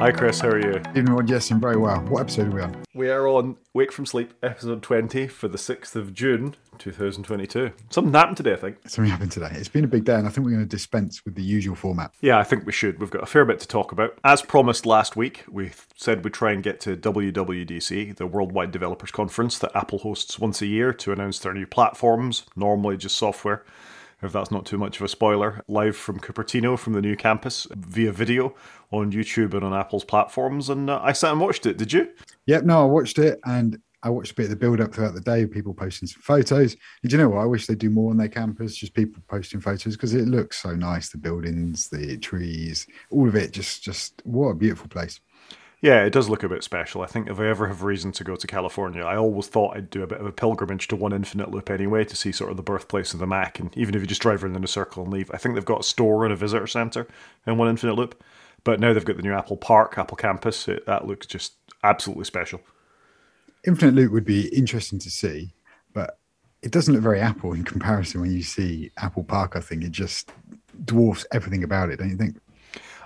Hi, Chris. How are you? Evening, Rod. Yes, I'm very well. What episode are we on? We are on Wake from Sleep, episode 20 for the 6th of June, 2022. Something happened today, I think. Something happened today. It's been a big day, and I think we're going to dispense with the usual format. Yeah, I think we should. We've got a fair bit to talk about. As promised last week, we said we'd try and get to WWDC, the Worldwide Developers Conference that Apple hosts once a year to announce their new platforms, normally just software if that's not too much of a spoiler, live from Cupertino from the new campus via video on YouTube and on Apple's platforms. And uh, I sat and watched it. Did you? Yep, no, I watched it and I watched a bit of the build up throughout the day, of people posting some photos. And you know what? I wish they'd do more on their campus, just people posting photos because it looks so nice. The buildings, the trees, all of it, just, just what a beautiful place. Yeah, it does look a bit special. I think if I ever have reason to go to California, I always thought I'd do a bit of a pilgrimage to one infinite loop anyway to see sort of the birthplace of the Mac. And even if you just drive around in a circle and leave, I think they've got a store and a visitor center in one infinite loop. But now they've got the new Apple Park, Apple Campus. It, that looks just absolutely special. Infinite loop would be interesting to see, but it doesn't look very Apple in comparison when you see Apple Park. I think it just dwarfs everything about it, don't you think?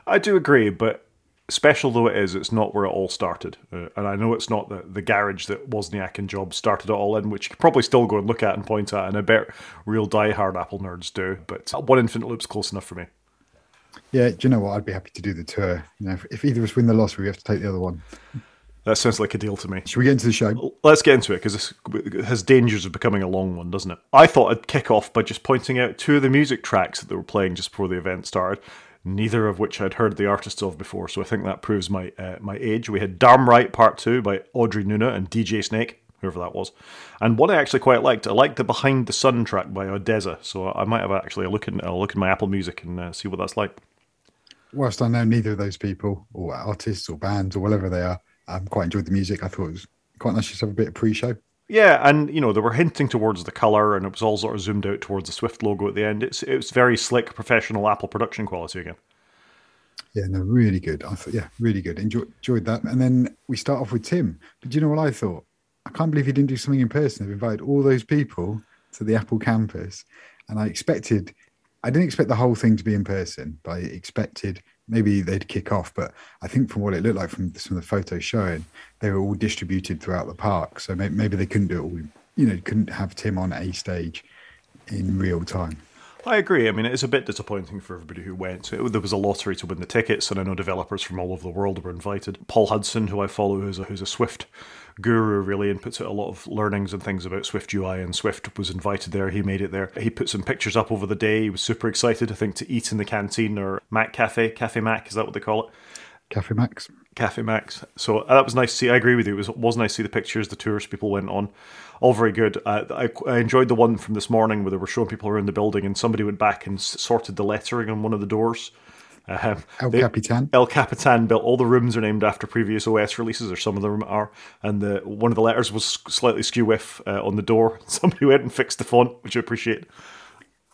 I do agree, but special though it is, it's not where it all started. Uh, and I know it's not the, the garage that Wozniak and Jobs started it all in, which you could probably still go and look at and point at, and I bet real die-hard Apple nerds do. But one infinite loop's close enough for me. Yeah, do you know what? I'd be happy to do the tour. You know, if, if either of us win the lottery, we have to take the other one. That sounds like a deal to me. Should we get into the show? Let's get into it because it has dangers of becoming a long one, doesn't it? I thought I'd kick off by just pointing out two of the music tracks that they were playing just before the event started neither of which I'd heard the artists of before. So I think that proves my uh, my age. We had Darm Right Part Two by Audrey Nuna and DJ Snake, whoever that was, and what I actually quite liked. I liked the Behind the Sun track by ODESZA. So I might have actually a look in a look in my Apple Music and uh, see what that's like. Whilst I know neither of those people or artists or bands or whatever they are, I've quite enjoyed the music. I thought it was quite nice to have a bit of pre-show. Yeah, and you know they were hinting towards the color, and it was all sort of zoomed out towards the Swift logo at the end. It's it was very slick, professional Apple production quality again. Yeah, no, really good. I thought, yeah, really good. Enjoyed, enjoyed that. And then we start off with Tim. But do you know what I thought? I can't believe he didn't do something in person. They've invited all those people to the Apple campus, and I expected, I didn't expect the whole thing to be in person, but I expected maybe they'd kick off. But I think from what it looked like from some of the photos showing, they were all distributed throughout the park. So maybe, maybe they couldn't do it all. You know, couldn't have Tim on a stage in real time. I agree. I mean, it's a bit disappointing for everybody who went. It, there was a lottery to win the tickets, and I know developers from all over the world were invited. Paul Hudson, who I follow, who's a, who's a Swift guru really and puts out a lot of learnings and things about Swift UI and Swift was invited there. He made it there. He put some pictures up over the day. He was super excited, I think, to eat in the canteen or Mac Cafe, Cafe Mac, is that what they call it? Caffè Macs. Caffè Macs. So uh, that was nice to see. I agree with you. It was, was nice to see the pictures the tourist people went on. All very good. Uh, I, I, enjoyed the one from this morning where they were showing people around the building and somebody went back and sorted the lettering on one of the doors. Um, El they, Capitan. El Capitan built all the rooms are named after previous OS releases, or some of them are. And the one of the letters was slightly skew with uh, on the door. Somebody went and fixed the font, which I appreciate.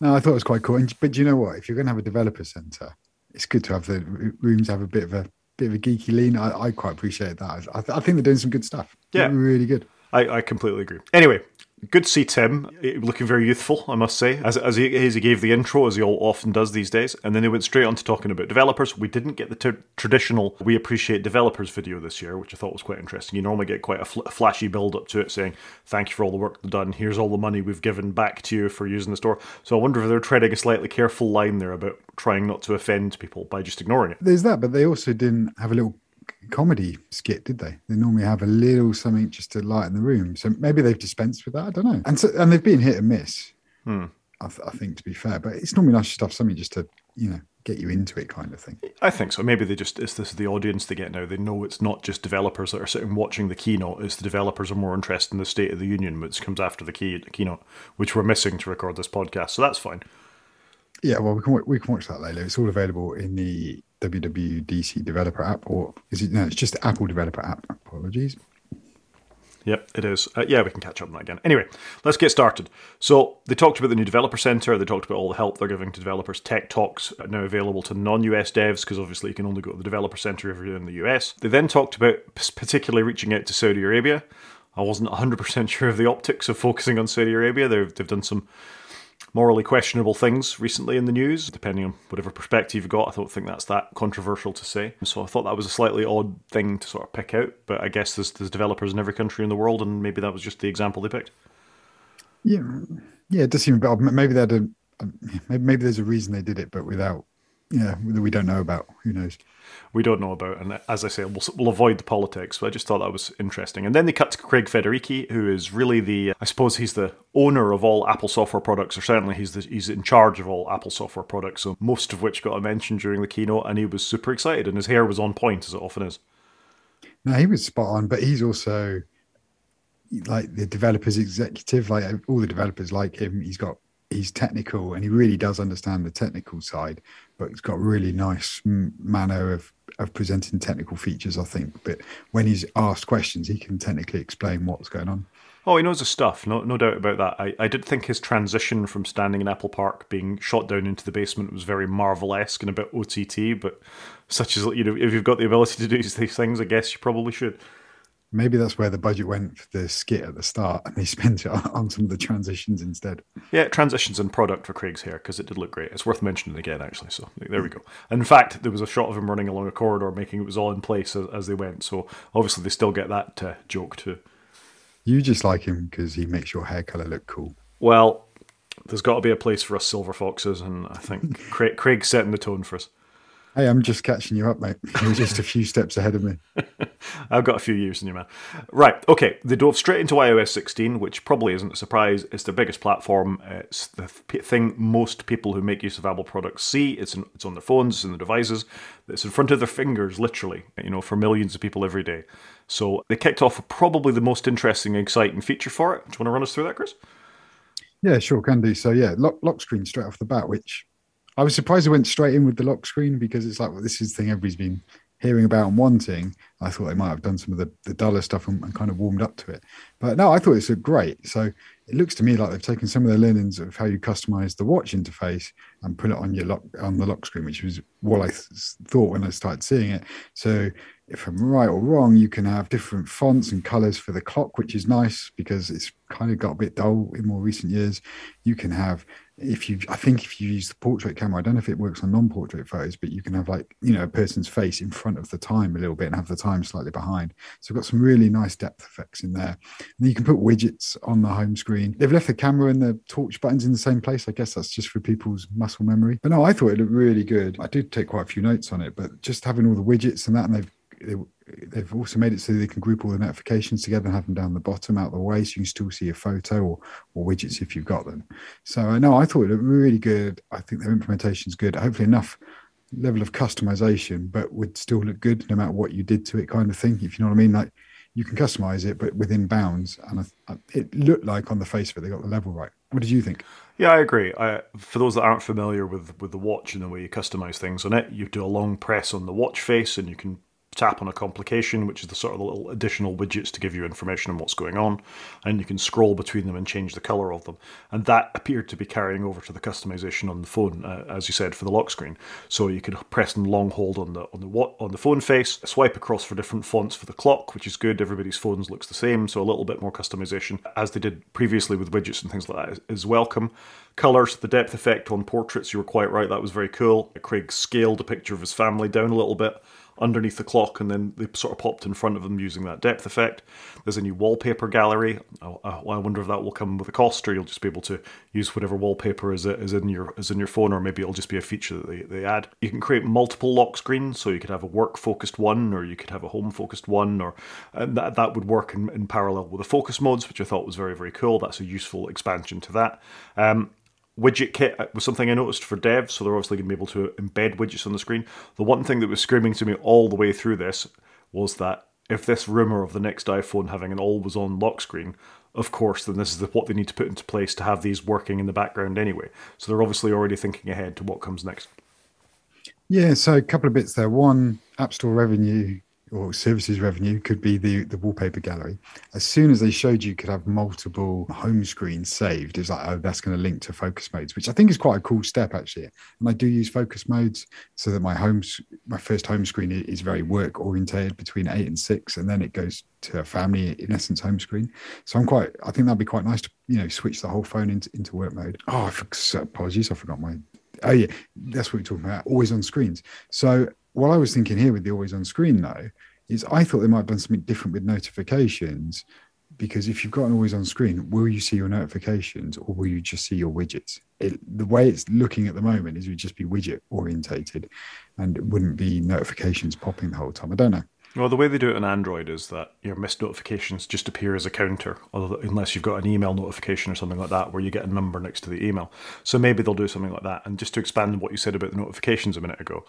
No, I thought it was quite cool. But you know what? If you're going to have a developer center, it's good to have the rooms have a bit of a bit of a geeky lean. I, I quite appreciate that. I, th- I, think they're doing some good stuff. Yeah, really good. I, I completely agree. Anyway, good to see Tim eh, looking very youthful, I must say, as, as, he, as he gave the intro, as he all often does these days. And then he went straight on to talking about developers. We didn't get the t- traditional We Appreciate Developers video this year, which I thought was quite interesting. You normally get quite a, fl- a flashy build up to it saying, Thank you for all the work done. Here's all the money we've given back to you for using the store. So I wonder if they're treading a slightly careful line there about trying not to offend people by just ignoring it. There's that, but they also didn't have a little comedy skit, did they? They normally have a little something just to lighten the room. So maybe they've dispensed with that. I don't know. And so, and they've been hit and miss. Hmm. I, th- I, think to be fair, but it's normally nice to have something just to you know get you into it, kind of thing. I think so. Maybe they just it's this is the audience they get now. They know it's not just developers that are sitting watching the keynote. It's the developers are more interested in the State of the Union, which comes after the key the keynote, which we're missing to record this podcast. So that's fine. Yeah, well, we can we can watch that later. It's all available in the WWDC developer app, or is it? No, it's just Apple developer app. Apologies. Yep, it is. Uh, yeah, we can catch up on that again. Anyway, let's get started. So, they talked about the new developer center. They talked about all the help they're giving to developers. Tech Talks are now available to non US devs because obviously you can only go to the developer center if you're in the US. They then talked about particularly reaching out to Saudi Arabia. I wasn't 100% sure of the optics of focusing on Saudi Arabia. They've, they've done some morally questionable things recently in the news, depending on whatever perspective you've got. I don't think that's that controversial to say. So I thought that was a slightly odd thing to sort of pick out, but I guess there's, there's developers in every country in the world, and maybe that was just the example they picked. Yeah, yeah, it does seem Maybe a, maybe, maybe there's a reason they did it, but without, yeah, that we don't know about. Who knows? We don't know about. And as I say, we'll, we'll avoid the politics. But I just thought that was interesting. And then they cut to Craig Federighi, who is really the, I suppose he's the owner of all Apple software products, or certainly he's the, he's in charge of all Apple software products. So most of which got a mention during the keynote, and he was super excited, and his hair was on point as it often is. No, he was spot on, but he's also like the developers executive. Like all the developers like him. He's got he's technical and he really does understand the technical side, but he's got a really nice manner of of presenting technical features. I think, but when he's asked questions, he can technically explain what's going on. Oh, he knows his stuff, no, no doubt about that. I, I did think his transition from standing in Apple Park, being shot down into the basement, was very Marvel esque and a bit OTT. But such as you know, if you've got the ability to do these things, I guess you probably should maybe that's where the budget went for the skit at the start and they spent it on some of the transitions instead. Yeah transitions and product for craig's hair because it did look great. It's worth mentioning again actually so there we go. In fact there was a shot of him running along a corridor making it was all in place as, as they went so obviously they still get that uh, joke too. You just like him because he makes your hair color look cool. Well there's got to be a place for us silver foxes and i think craig, craig's setting the tone for us Hey, I'm just catching you up, mate. You're just a few steps ahead of me. I've got a few years in you, man. Right, okay. They dove straight into iOS 16, which probably isn't a surprise. It's their biggest platform. It's the thing most people who make use of Apple products see. It's, in, it's on their phones, it's in their devices. It's in front of their fingers, literally, you know, for millions of people every day. So they kicked off probably the most interesting, exciting feature for it. Do you want to run us through that, Chris? Yeah, sure, can do. So yeah, lock, lock screen straight off the bat, which I was surprised it went straight in with the lock screen because it's like, well, this is the thing everybody's been hearing about and wanting. I thought they might have done some of the, the duller stuff and, and, kind of warmed up to it. But no, I thought it looked great. So it looks to me like they've taken some of the learnings of how you customize the watch interface and put it on your lock on the lock screen, which was what I th- thought when I started seeing it. So if I'm right or wrong, you can have different fonts and colors for the clock, which is nice because it's kind of got a bit dull in more recent years. You can have if you i think if you use the portrait camera i don't know if it works on non-portrait photos but you can have like you know a person's face in front of the time a little bit and have the time slightly behind. So we've got some really nice depth effects in there. And you can put widgets on the home screen. They've left the camera and the torch buttons in the same place. I guess that's just for people's muscle memory. But no i thought it looked really good. I did take quite a few notes on it but just having all the widgets and that and they've they, they've also made it so they can group all the notifications together and have them down the bottom out the way so you can still see a photo or, or widgets if you've got them. So uh, I know I thought it looked really good. I think their implementation is good. Hopefully enough level of customization, but would still look good no matter what you did to it, kind of thing. If you know what I mean, like you can customize it, but within bounds. And I, I, it looked like on the face of it, they got the level right. What did you think? Yeah, I agree. I, for those that aren't familiar with with the watch and the way you customize things on it, you do a long press on the watch face, and you can tap on a complication, which is the sort of little additional widgets to give you information on what's going on, and you can scroll between them and change the color of them. And that appeared to be carrying over to the customization on the phone, uh, as you said, for the lock screen. So you could press and long hold on the on the what on the phone face, swipe across for different fonts for the clock, which is good. Everybody's phones looks the same, so a little bit more customization, as they did previously with widgets and things like that, is, is welcome. Colors, the depth effect on portraits, you were quite right. That was very cool. Craig scaled a picture of his family down a little bit underneath the clock, and then they sort of popped in front of them using that depth effect. There's a new wallpaper gallery. I, I wonder if that will come with a cost, or you'll just be able to use whatever wallpaper is, is in your is in your phone, or maybe it'll just be a feature that they, they add. You can create multiple lock screens, so you could have a work focused one, or you could have a home focused one, or and that that would work in, in parallel with the focus modes, which I thought was very very cool. That's a useful expansion to that. Um, WidgetKit uh, was something I noticed for devs, so they're obviously going to be able to embed widgets on the screen. The one thing that was screaming to me all the way through this was that if this rumor of the next iPhone having an always on lock screen, of course, then this is what they need to put into place to have these working in the background anyway. So they're obviously already thinking ahead to what comes next. Yeah, so a couple of bits there. One, App Store revenue or services revenue could be the, the wallpaper gallery. As soon as they showed you could have multiple home screens saved, it's like, oh, that's going to link to focus modes, which I think is quite a cool step actually. And I do use focus modes so that my home, my first home screen is very work orientated between eight and six, and then it goes to a family in essence home screen. So I'm quite, I think that'd be quite nice to you know switch the whole phone into, into work mode. Oh, I forgot, apologies, I forgot my. Oh yeah, that's what we're talking about. Always on screens. So what I was thinking here with the always on screen though is I thought they might have done something different with notifications because if you've got an always on screen, will you see your notifications or will you just see your widgets? It, the way it's looking at the moment is it would just be widget orientated and it wouldn't be notifications popping the whole time. I don't know. Well, the way they do it on Android is that your missed notifications just appear as a counter, unless you've got an email notification or something like that, where you get a number next to the email. So maybe they'll do something like that. And just to expand on what you said about the notifications a minute ago,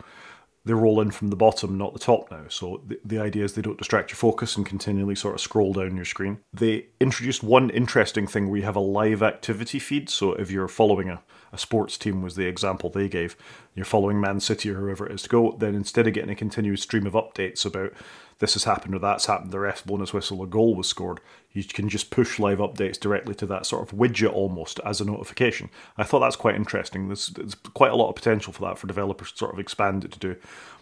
they roll in from the bottom, not the top now. So the, the idea is they don't distract your focus and continually sort of scroll down your screen. They introduced one interesting thing where you have a live activity feed. So if you're following a, a sports team, was the example they gave, you're following Man City or whoever it is to go, then instead of getting a continuous stream of updates about this has happened or that's happened, the ref bonus whistle, a goal was scored, you can just push live updates directly to that sort of widget almost as a notification. I thought that's quite interesting. There's, there's quite a lot of potential for that for developers to sort of expand it to do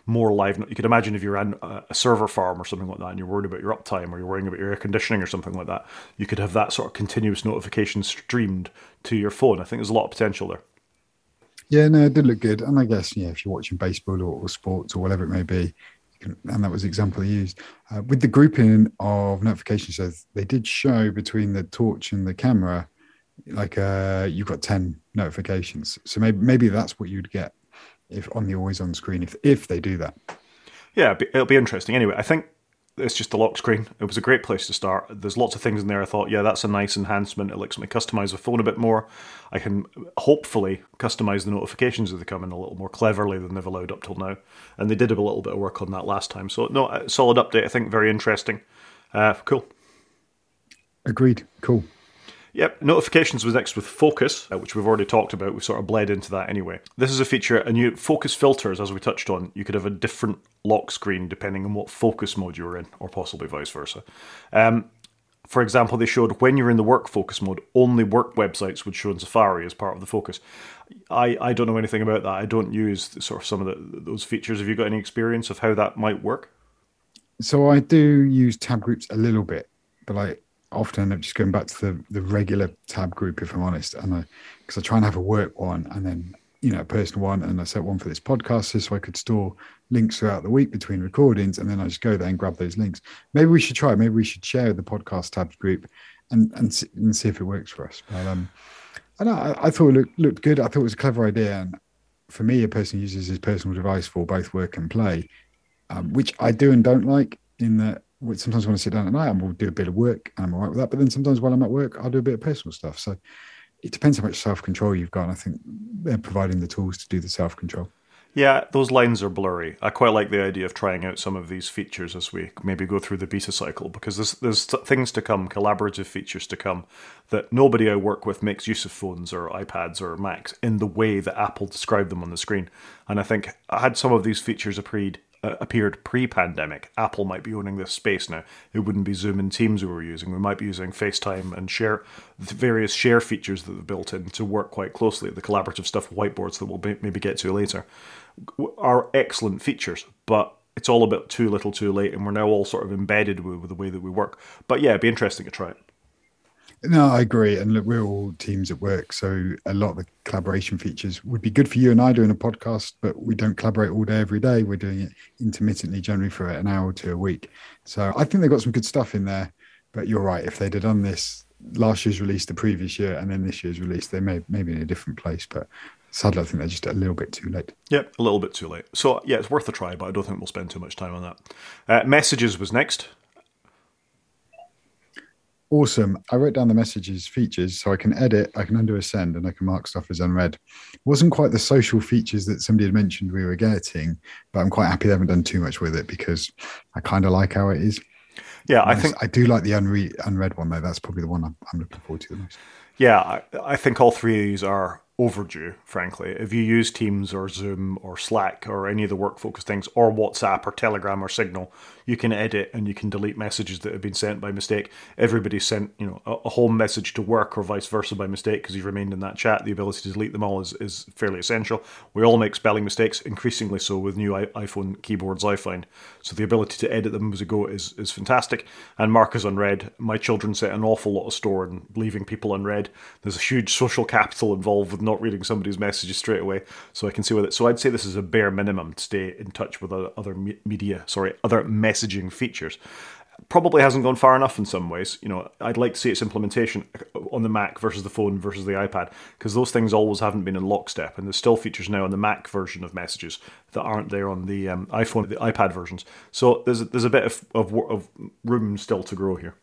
more live. You could imagine if you're in a server farm or something like that and you're worried about your uptime or you're worrying about your air conditioning or something like that, you could have that sort of continuous notification streamed to your phone. I think there's a lot of potential there. Yeah, no, it did look good. And I guess, yeah, if you're watching baseball or sports or whatever it may be, and that was the example they used uh, with the grouping of notifications. So they did show between the torch and the camera, like uh, you've got ten notifications. So maybe maybe that's what you'd get if on the always on screen if if they do that. Yeah, it'll be interesting. Anyway, I think it's just a lock screen. It was a great place to start. There's lots of things in there. I thought, yeah, that's a nice enhancement. It lets me customize the phone a bit more. I can hopefully customize the notifications as they come in a little more cleverly than they've allowed up till now. And they did a little bit of work on that last time. So, no, solid update. I think very interesting. Uh, cool. Agreed. Cool. Yep, notifications was next with focus, uh, which we've already talked about. We sort of bled into that anyway. This is a feature, and you focus filters, as we touched on. You could have a different lock screen depending on what focus mode you're in, or possibly vice versa. Um, for example, they showed when you're in the work focus mode, only work websites would show in Safari as part of the focus. I, I don't know anything about that. I don't use sort of some of the, those features. Have you got any experience of how that might work? So I do use tab groups a little bit, but like often I'm just going back to the, the regular tab group, if I'm honest. And I, because I try and have a work one and then, you know, a personal one. And I set one for this podcast so I could store links throughout the week between recordings. And then I just go there and grab those links. Maybe we should try, maybe we should share the podcast tabs group and, and, and see if it works for us. But, um, I, I, I thought it looked, looked good. I thought it was a clever idea. And for me, a person uses his personal device for both work and play, um, which I do and don't like in that sometimes when I sit down at night, I will do a bit of work and I'm all right with that. But then sometimes while I'm at work, I'll do a bit of personal stuff. So it depends how much self control you've got. I think they're providing the tools to do the self control. Yeah, those lines are blurry. I quite like the idea of trying out some of these features as we maybe go through the beta cycle because there's, there's things to come, collaborative features to come that nobody I work with makes use of phones or iPads or Macs in the way that Apple described them on the screen. And I think I had some of these features appeared uh, Uh, appeared pre-pandemic, Apple might be owning this space now. It wouldn't be Zoom and Teams we were using. We might be using FaceTime and share various share features that they've built in to work quite closely. The collaborative stuff, whiteboards that we'll maybe get to later, are excellent features, but it's all a bit too little, too late, and we're now all sort of embedded with, with the way that we work. But yeah, it'd be interesting to try it. No, I agree. And look, we're all teams at work. So a lot of the collaboration features would be good for you and I doing a podcast, but we don't collaborate all day, every day. We're doing it intermittently, generally for an hour two a week. So I think they've got some good stuff in there. But you're right. If they'd have done this last year's release, the previous year, and then this year's release, they may maybe in a different place. But sadly, I think they're just a little bit too late. Yep, a little bit too late. So yeah, it's worth a try, but I don't think we'll spend too much time on that. Uh, messages was next awesome. I wrote down the messages features so I can edit, I can undo a send, and I can mark stuff as unread. It wasn't quite the social features that somebody had mentioned we were getting, but I'm quite happy they haven't done too much with it because I kind of like how it is. Yeah, I, I think I do like the unread unread one though. That's probably the one I'm, I'm looking forward to the most. Yeah, I, I think all three of these are overdue, frankly. If you use Teams or Zoom or Slack or any of the work focused things, or WhatsApp or Telegram or Signal, you can edit and you can delete messages that have been sent by mistake. Everybody sent, you know, a, a home message to work or vice versa by mistake because you've remained in that chat. The ability to delete them all is, is fairly essential. We all make spelling mistakes, increasingly so with new iPhone keyboards, I find. So the ability to edit them as we go is, is fantastic. And mark is unread. My children set an awful lot of store in leaving people unread. There's a huge social capital involved with not reading somebody's messages straight away. So I can see with it. So I'd say this is a bare minimum to stay in touch with other media, sorry, other messaging features. Probably hasn't gone far enough in some ways. You know, I'd like to see its implementation on the Mac versus the phone versus the iPad because those things always haven't been in lockstep, and there's still features now on the Mac version of messages that aren't there on the um, iPhone, the iPad versions. So there's a, there's a bit of, of of room still to grow here.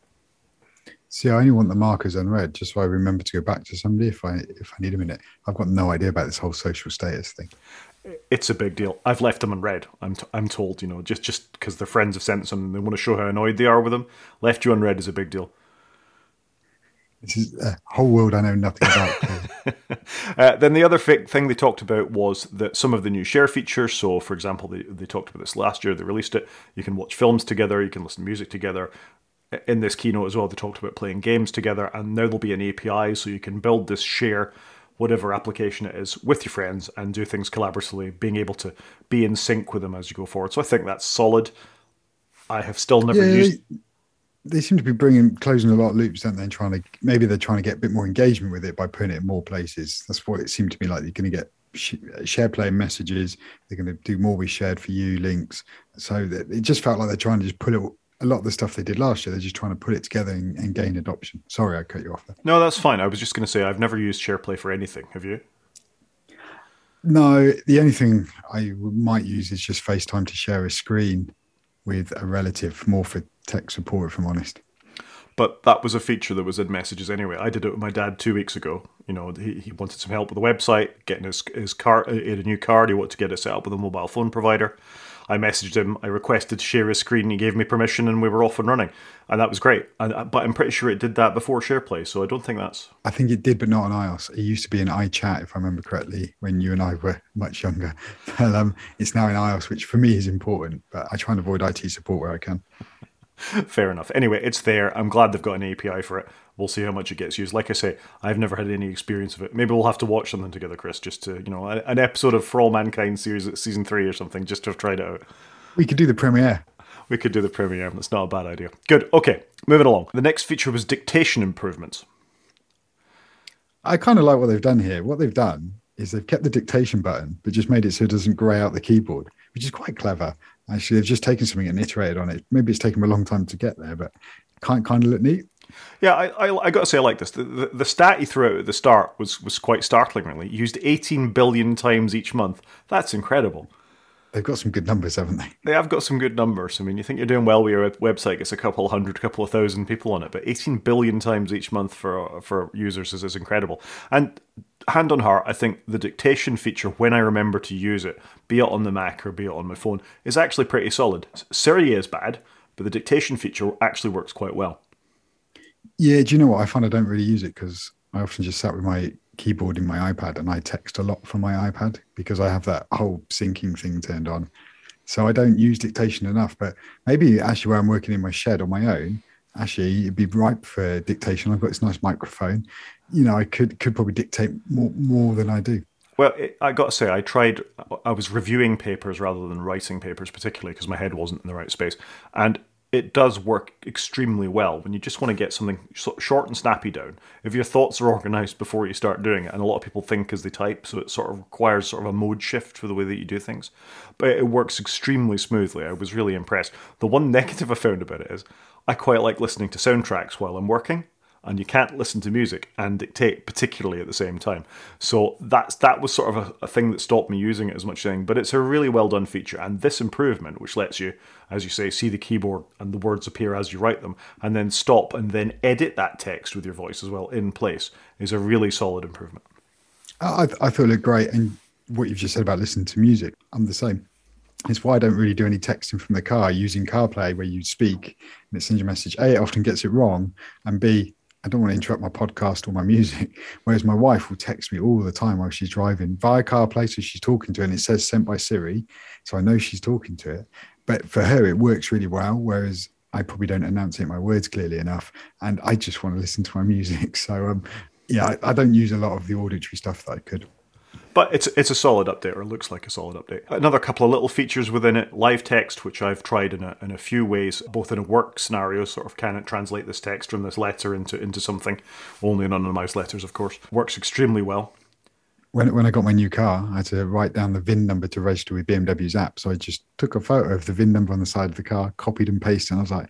See, I only want the markers unread just so I remember to go back to somebody if I if I need a minute. I've got no idea about this whole social status thing. It's a big deal. I've left them unread. I'm t- I'm told, you know, just just because their friends have sent something, they want to show how annoyed they are with them. Left you unread is a big deal. This is a whole world I know nothing about. uh, then the other thing they talked about was that some of the new share features. So, for example, they, they talked about this last year. They released it. You can watch films together. You can listen to music together in this keynote as well, they talked about playing games together, and now there'll be an API so you can build this share whatever application it is with your friends and do things collaboratively, being able to be in sync with them as you go forward. So I think that's solid. I have still never yeah, used. They seem to be bringing closing a lot of loops, don't they? And trying to maybe they're trying to get a bit more engagement with it by putting it in more places. That's what it seemed to be like. You're going to get SharePlay messages. They're going to do more with shared for you links. So it just felt like they're trying to just put it a lot of the stuff they did last year. They're just trying to put it together and, and gain adoption. Sorry, I cut you off there. No, that's fine. I was just going to say I've never used SharePlay for anything. Have you? No, the only thing I might use is just FaceTime to share a screen with a relative, more for tech support, if I'm honest. But that was a feature that was in messages anyway. I did it with my dad two weeks ago. You know, he, he wanted some help with the website, getting his his car, uh, a new card. He wanted to get it set up with a mobile phone provider. I messaged him, I requested to share his screen, he gave me permission, and we were off and running, and that was great. And, uh, but I'm pretty sure it did that before SharePlay, so I don't think that's. I think it did, but not on iOS. It used to be in iChat, if I remember correctly, when you and I were much younger. But um, it's now in iOS, which for me is important. But I try and avoid IT support where I can. Fair enough. Anyway, it's there. I'm glad they've got an API for it. We'll see how much it gets used. Like I say, I've never had any experience of it. Maybe we'll have to watch something together, Chris, just to, you know, an episode of For All Mankind series, season three or something, just to have tried it out. We could do the premiere. We could do the premiere. That's not a bad idea. Good. Okay, moving along. The next feature was dictation improvements. I kind of like what they've done here. What they've done is they've kept the dictation button, but just made it so it doesn't grey out the keyboard, which is quite clever. Actually, they've just taken something and iterated on it. Maybe it's taken them a long time to get there, but kind kind of look neat. Yeah, I, I, I got to say I like this. The, the, the, stat he threw out at the start was was quite startling. Really, used 18 billion times each month. That's incredible. They've got some good numbers, haven't they? They have got some good numbers. I mean, you think you're doing well with your website gets a couple hundred, couple of thousand people on it, but 18 billion times each month for for users is, is incredible. And hand on heart, I think the dictation feature, when I remember to use it, be it on the Mac or be it on my phone, is actually pretty solid. Siri is bad, but the dictation feature actually works quite well. Yeah, do you know what? I find I don't really use it because I often just sat with my keyboard in my iPad and I text a lot from my iPad because I have that whole syncing thing turned on. So I don't use dictation enough. But maybe actually where I'm working in my shed on my own, actually it'd be ripe for dictation. I've got this nice microphone. You know, I could could probably dictate more more than I do. Well, I got to say, I tried. I was reviewing papers rather than writing papers, particularly because my head wasn't in the right space, and it does work extremely well when you just want to get something short and snappy down. If your thoughts are organized before you start doing it, and a lot of people think as they type, so it sort of requires sort of a mode shift for the way that you do things, but it works extremely smoothly. I was really impressed. The one negative I found about it is I quite like listening to soundtracks while I'm working and you can't listen to music and dictate particularly at the same time. So that's that was sort of a, a, thing that stopped me using it as much thing. But it's a really well done feature, and this improvement, which lets you, as you say, see the keyboard and the words appear as you write them, and then stop and then edit that text with your voice as well in place, is a really solid improvement. I, I thought it great, and what you've just said about listening to music, I'm the same. It's why I don't really do any texting from the car using CarPlay where you speak and it sends you a message. A, it often gets it wrong, and B, I don't want to interrupt my podcast or my music. Whereas my wife will text me all the time while she's driving via CarPlay. So she's talking to it and it says sent by Siri. So I know she's talking to it. But for her, it works really well. Whereas I probably don't enunciate my words clearly enough. And I just want to listen to my music. So, um, yeah, I, I don't use a lot of the auditory stuff that I could. But it's it's a solid update, or looks like a solid update. Another couple of little features within it: live text, which I've tried in a, in a few ways, both in a work scenario, sort of can it translate this text from this letter into into something, only in anonymized letters, of course, works extremely well. When, when I got my new car, I had to write down the VIN number to register with BMW's app. So I just took a photo of the VIN number on the side of the car, copied and pasted, and I was like,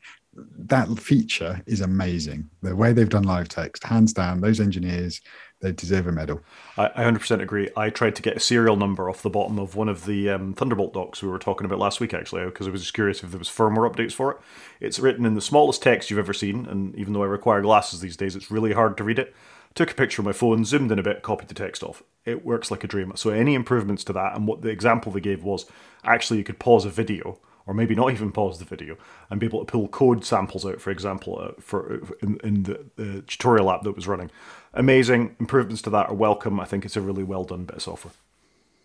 that feature is amazing. The way they've done live text, hands down, those engineers, they deserve a medal. I, 100% agree. I tried to get a serial number off the bottom of one of the um, Thunderbolt docks we were talking about last week, actually, because I was just curious if there was firmware updates for it. It's written in the smallest text you've ever seen, and even though I require glasses these days, it's really hard to read it. Took a picture of my phone, zoomed in a bit, copied the text off. It works like a dream. So any improvements to that, and what the example they gave was actually you could pause a video or maybe not even pause the video and be able to pull code samples out, for example, uh, for in, in the, the, tutorial app that was running. Amazing improvements to that are welcome. I think it's a really well done bit of software.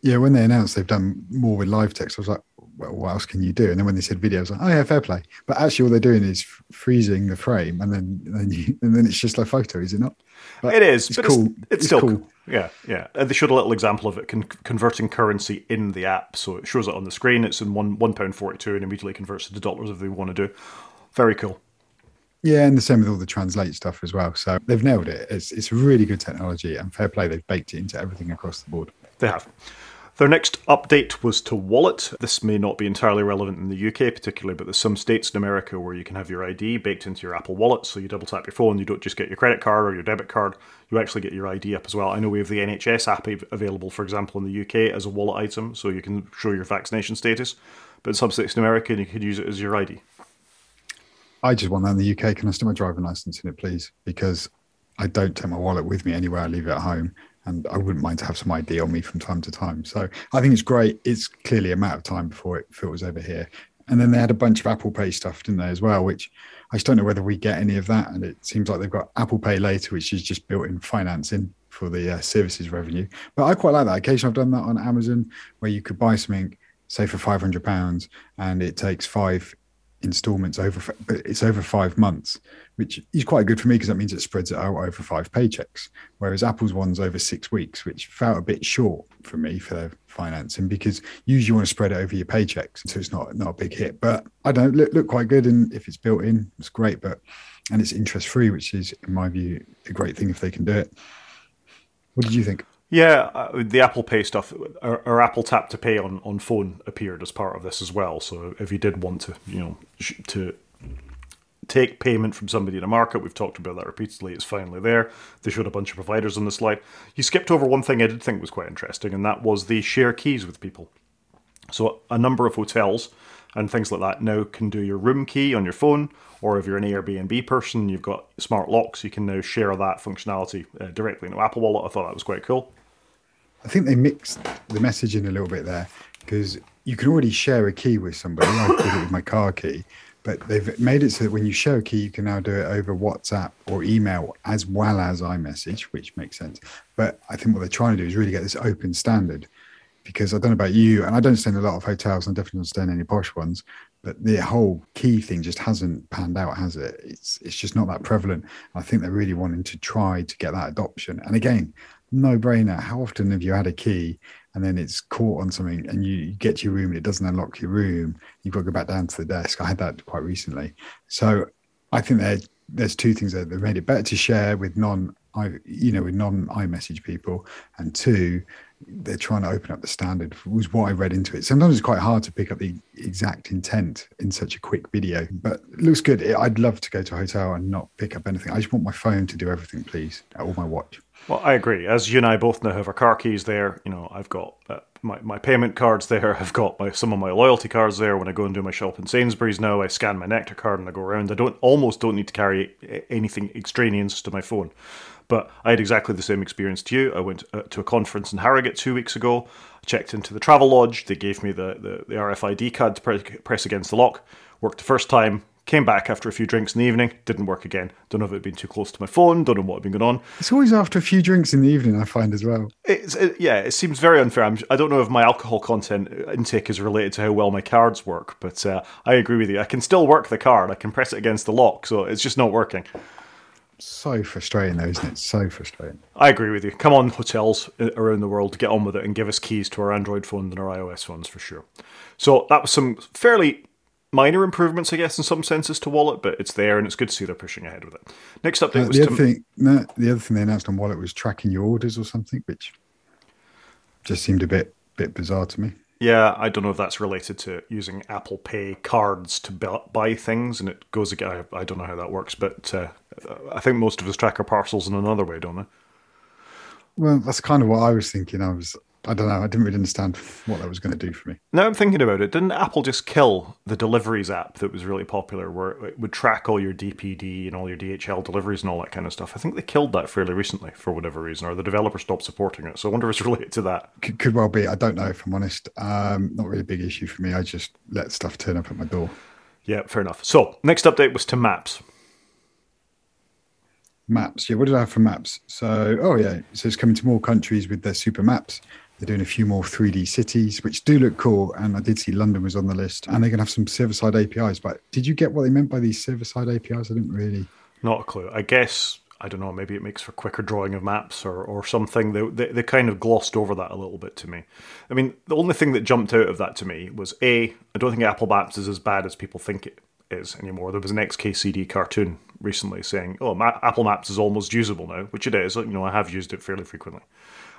Yeah, when they announced they've done more with live text, I was like, well, what else can you do? And then when they said video, I was like, oh yeah, fair play. But actually, all they're doing is freezing the frame, and then and then, you, and then it's just like photo, is it not? But it is, it's but cool. It's, it's, it's still cool. Yeah, yeah. And they showed a little example of it con- converting currency in the app, so it shows it on the screen. It's in one one pound forty two, and immediately converts it to dollars if they want to do. Very cool. Yeah, and the same with all the translate stuff as well. So they've nailed it. It's it's really good technology, and fair play. They've baked it into everything across the board. They have. Their next update was to Wallet. This may not be entirely relevant in the UK, particularly, but there's some states in America where you can have your ID baked into your Apple Wallet. So you double tap your phone, you don't just get your credit card or your debit card, you actually get your ID up as well. I know we have the NHS app available, for example, in the UK as a wallet item, so you can show your vaccination status. But in some states in America, you could use it as your ID. I just want that in the UK. Can I stick my driving license in it, please? Because I don't take my wallet with me anywhere. I leave it at home and I wouldn't mind to have some ID on me from time to time. So I think it's great. It's clearly a matter of time before it filters over here. And then they had a bunch of Apple Pay stuff, didn't they, as well, which I just don't know whether we get any of that. And it seems like they've got Apple Pay later, which is just built in financing for the uh, services revenue. But I quite like that. Occasionally I've done that on Amazon where you could buy something, say for £500, and it takes five installments over, but it's over five months, which is quite good for me because that means it spreads it out over five paychecks. Whereas Apple's one's over six weeks, which felt a bit short for me for financing because usually you want to spread it over your paychecks, so it's not not a big hit. But I don't look look quite good, and if it's built in, it's great. But and it's interest free, which is in my view a great thing if they can do it. What did you think? Yeah, uh, the Apple Pay stuff, or, Apple Tap to Pay on, on phone appeared as part of this as well. So if you did want to, you know, to take payment from somebody in a market, we've talked about that repeatedly. It's finally there. They showed a bunch of providers on the slide. You skipped over one thing I did think was quite interesting, and that was the share keys with people. So a number of hotels and things like that now can do your room key on your phone, or if you're an Airbnb person, you've got smart locks, you can now share that functionality uh, directly in Apple Wallet. I thought that was quite cool. I think they mixed the messaging a little bit there because you can already share a key with somebody. I did it with my car key, but they've made it so that when you share a key, you can now do it over WhatsApp or email as well as iMessage, which makes sense. But I think what they're trying to do is really get this open standard because I don't know about you, and I don't stay in a lot of hotels, and definitely don't stay in any posh ones. But the whole key thing just hasn't panned out, has it? It's it's just not that prevalent. I think they're really wanting to try to get that adoption. And again, no brainer. How often have you had a key and then it's caught on something and you, get to your room and it doesn't unlock your room? You've got to go back down to the desk. I had that quite recently. So I think there, there's two things that made it better to share with non, I, you know, with non iMessage people, and two, they're trying to open up the standard was what I read into it. Sometimes it's quite hard to pick up the exact intent in such a quick video, but looks good. I'd love to go to a hotel and not pick up anything. I just want my phone to do everything, please, or my watch. Well, I agree. As you and I both now have our car keys there, you know, I've got uh, my, my payment cards there. I've got my some of my loyalty cards there. When I go and do my shop in Sainsbury's now, I scan my Nectar card and I go around. I don't almost don't need to carry anything extraneous to my phone. But I had exactly the same experience to you. I went uh, to a conference in Harrogate two weeks ago. I checked into the Travelodge. They gave me the, the, the RFID card to press against the lock. Worked the first time, Came back after a few drinks in the evening, didn't work again. Don't know if it had been too close to my phone, don't know what had been going on. It's always after a few drinks in the evening, I find as well. It's, it, yeah, it seems very unfair. I'm, I do not know if my alcohol content intake is related to how well my cards work, but uh, I agree with you. I can still work the card, I can press it against the lock, so it's just not working. So frustrating, though, isn't it? So frustrating. I agree with you. Come on, hotels around the world, get on with it and give us keys to our Android phones and our iOS phones for sure. So that was some fairly minor improvements, I guess, in some senses to Wallet, but it's there and it's good to see they're pushing ahead with it. Next update uh, was the to... other thing. No, the other thing they announced on Wallet was tracking your orders or something, which just seemed a bit bit bizarre to me. Yeah, I don't know if that's related to using Apple Pay cards to buy things, and it goes again. I don't know how that works, but uh, I think most of us track our parcels in another way, don't they? Well, that's kind of what I was thinking. I was I don't know. I didn't really understand what that was going to do for me. Now I'm thinking about it. Didn't Apple just kill the deliveries app that was really popular, where it would track all your DPD and all your DHL deliveries and all that kind of stuff? I think they killed that fairly recently for whatever reason, or the developer stopped supporting it. So I wonder if it's related to that. Could, could well be. I don't know if I'm honest. Um, not really a big issue for me. I just let stuff turn up at my door. Yeah, fair enough. So next update was to Maps. Maps. Yeah, what did I have for maps? So, oh yeah, so it's coming to more countries with their super maps. They're doing a few more 3D cities, which do look cool. And I did see London was on the list. And they're going to have some server side APIs. But did you get what they meant by these server side APIs? I didn't really. Not a clue. I guess, I don't know, maybe it makes for quicker drawing of maps or, or something. They, they, they kind of glossed over that a little bit to me. I mean, the only thing that jumped out of that to me was A, I don't think Apple Maps is as bad as people think it is anymore. There was an XKCD cartoon recently saying, "Oh, Ma- Apple Maps is almost usable now," which it is. You know, I have used it fairly frequently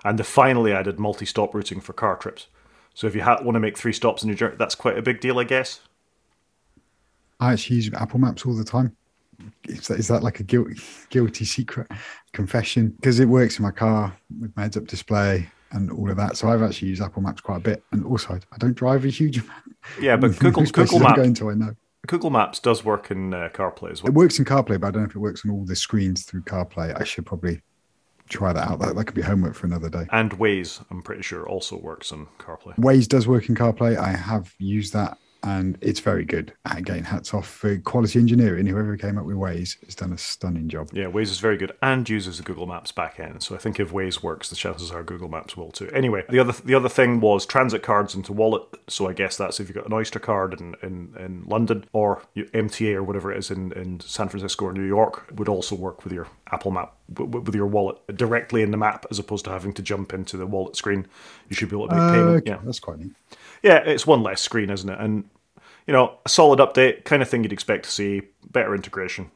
and they finally added multi-stop routing for car trips. So if you ha- want to make three stops in your journey, that's quite a big deal, I guess. I actually use Apple Maps all the time. Is that, is that like a guilty, guilty secret confession? Because it works in my car with my heads-up display and all of that. So I've actually used Apple Maps quite a bit. And also, I don't drive a huge amount. Yeah, but Google Google Maps. Going to, I know. Google Maps does work in uh, CarPlay as well. It works in CarPlay, but I don't know if it works on all the screens through CarPlay. I should probably try that out. That, that could be homework for another day. And Waze, I'm pretty sure, also works on CarPlay. Waze does work in CarPlay. I have used that and it's very good. Again, hats off for quality engineering. Whoever came up with Waze has done a stunning job. Yeah, Waze is very good and uses the Google Maps backend. So I think if Waze works, the chances are Google Maps will too. Anyway, the other the other thing was transit cards into Wallet. So I guess that's if you've got an Oyster card in, in, in London or MTA or whatever it is in, in San Francisco or New York would also work with your Apple Map with your wallet directly in the map as opposed to having to jump into the wallet screen. You should be able to make uh, payment. Okay. Yeah, that's quite neat. Yeah, it's one less screen, isn't it? And you know, a solid update, kind of thing you'd expect to see, better integration.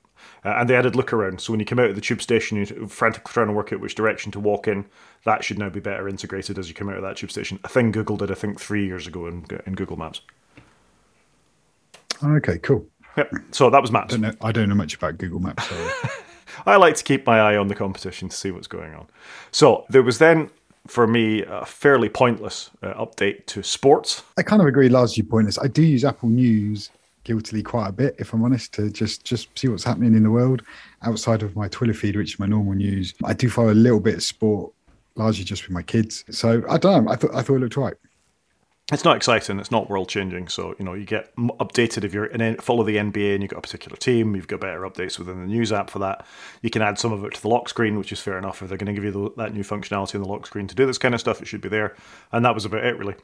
Uh, and they added look around. So when you come out of the tube station, you're frantically trying to work out which direction to walk in. That should now be better integrated as you come out of that tube station. A thing Google did, I think, three years ago in, in Google Maps. Okay, cool. Yep. So that was Maps. I don't know, I don't know much about Google Maps. I like to keep my eye on the competition to see what's going on. So there was then for me, a fairly pointless uh, update to sports. I kind of agree, largely pointless. I do use Apple News guiltily quite a bit, if I'm honest, to just just see what's happening in the world outside of my Twitter feed, which is my normal news. I do follow a little bit of sport, largely just with my kids. So I don't know. I thought I thought it looked right it's not exciting. It's not world changing. So you know you get updated if you're in follow the NBA and you've got a particular team. You've got better updates within the news app for that. You can add some of it to the lock screen, which is fair enough. If they're going to give you the, that new functionality in the lock screen to do this kind of stuff, it should be there. And that was about it, really.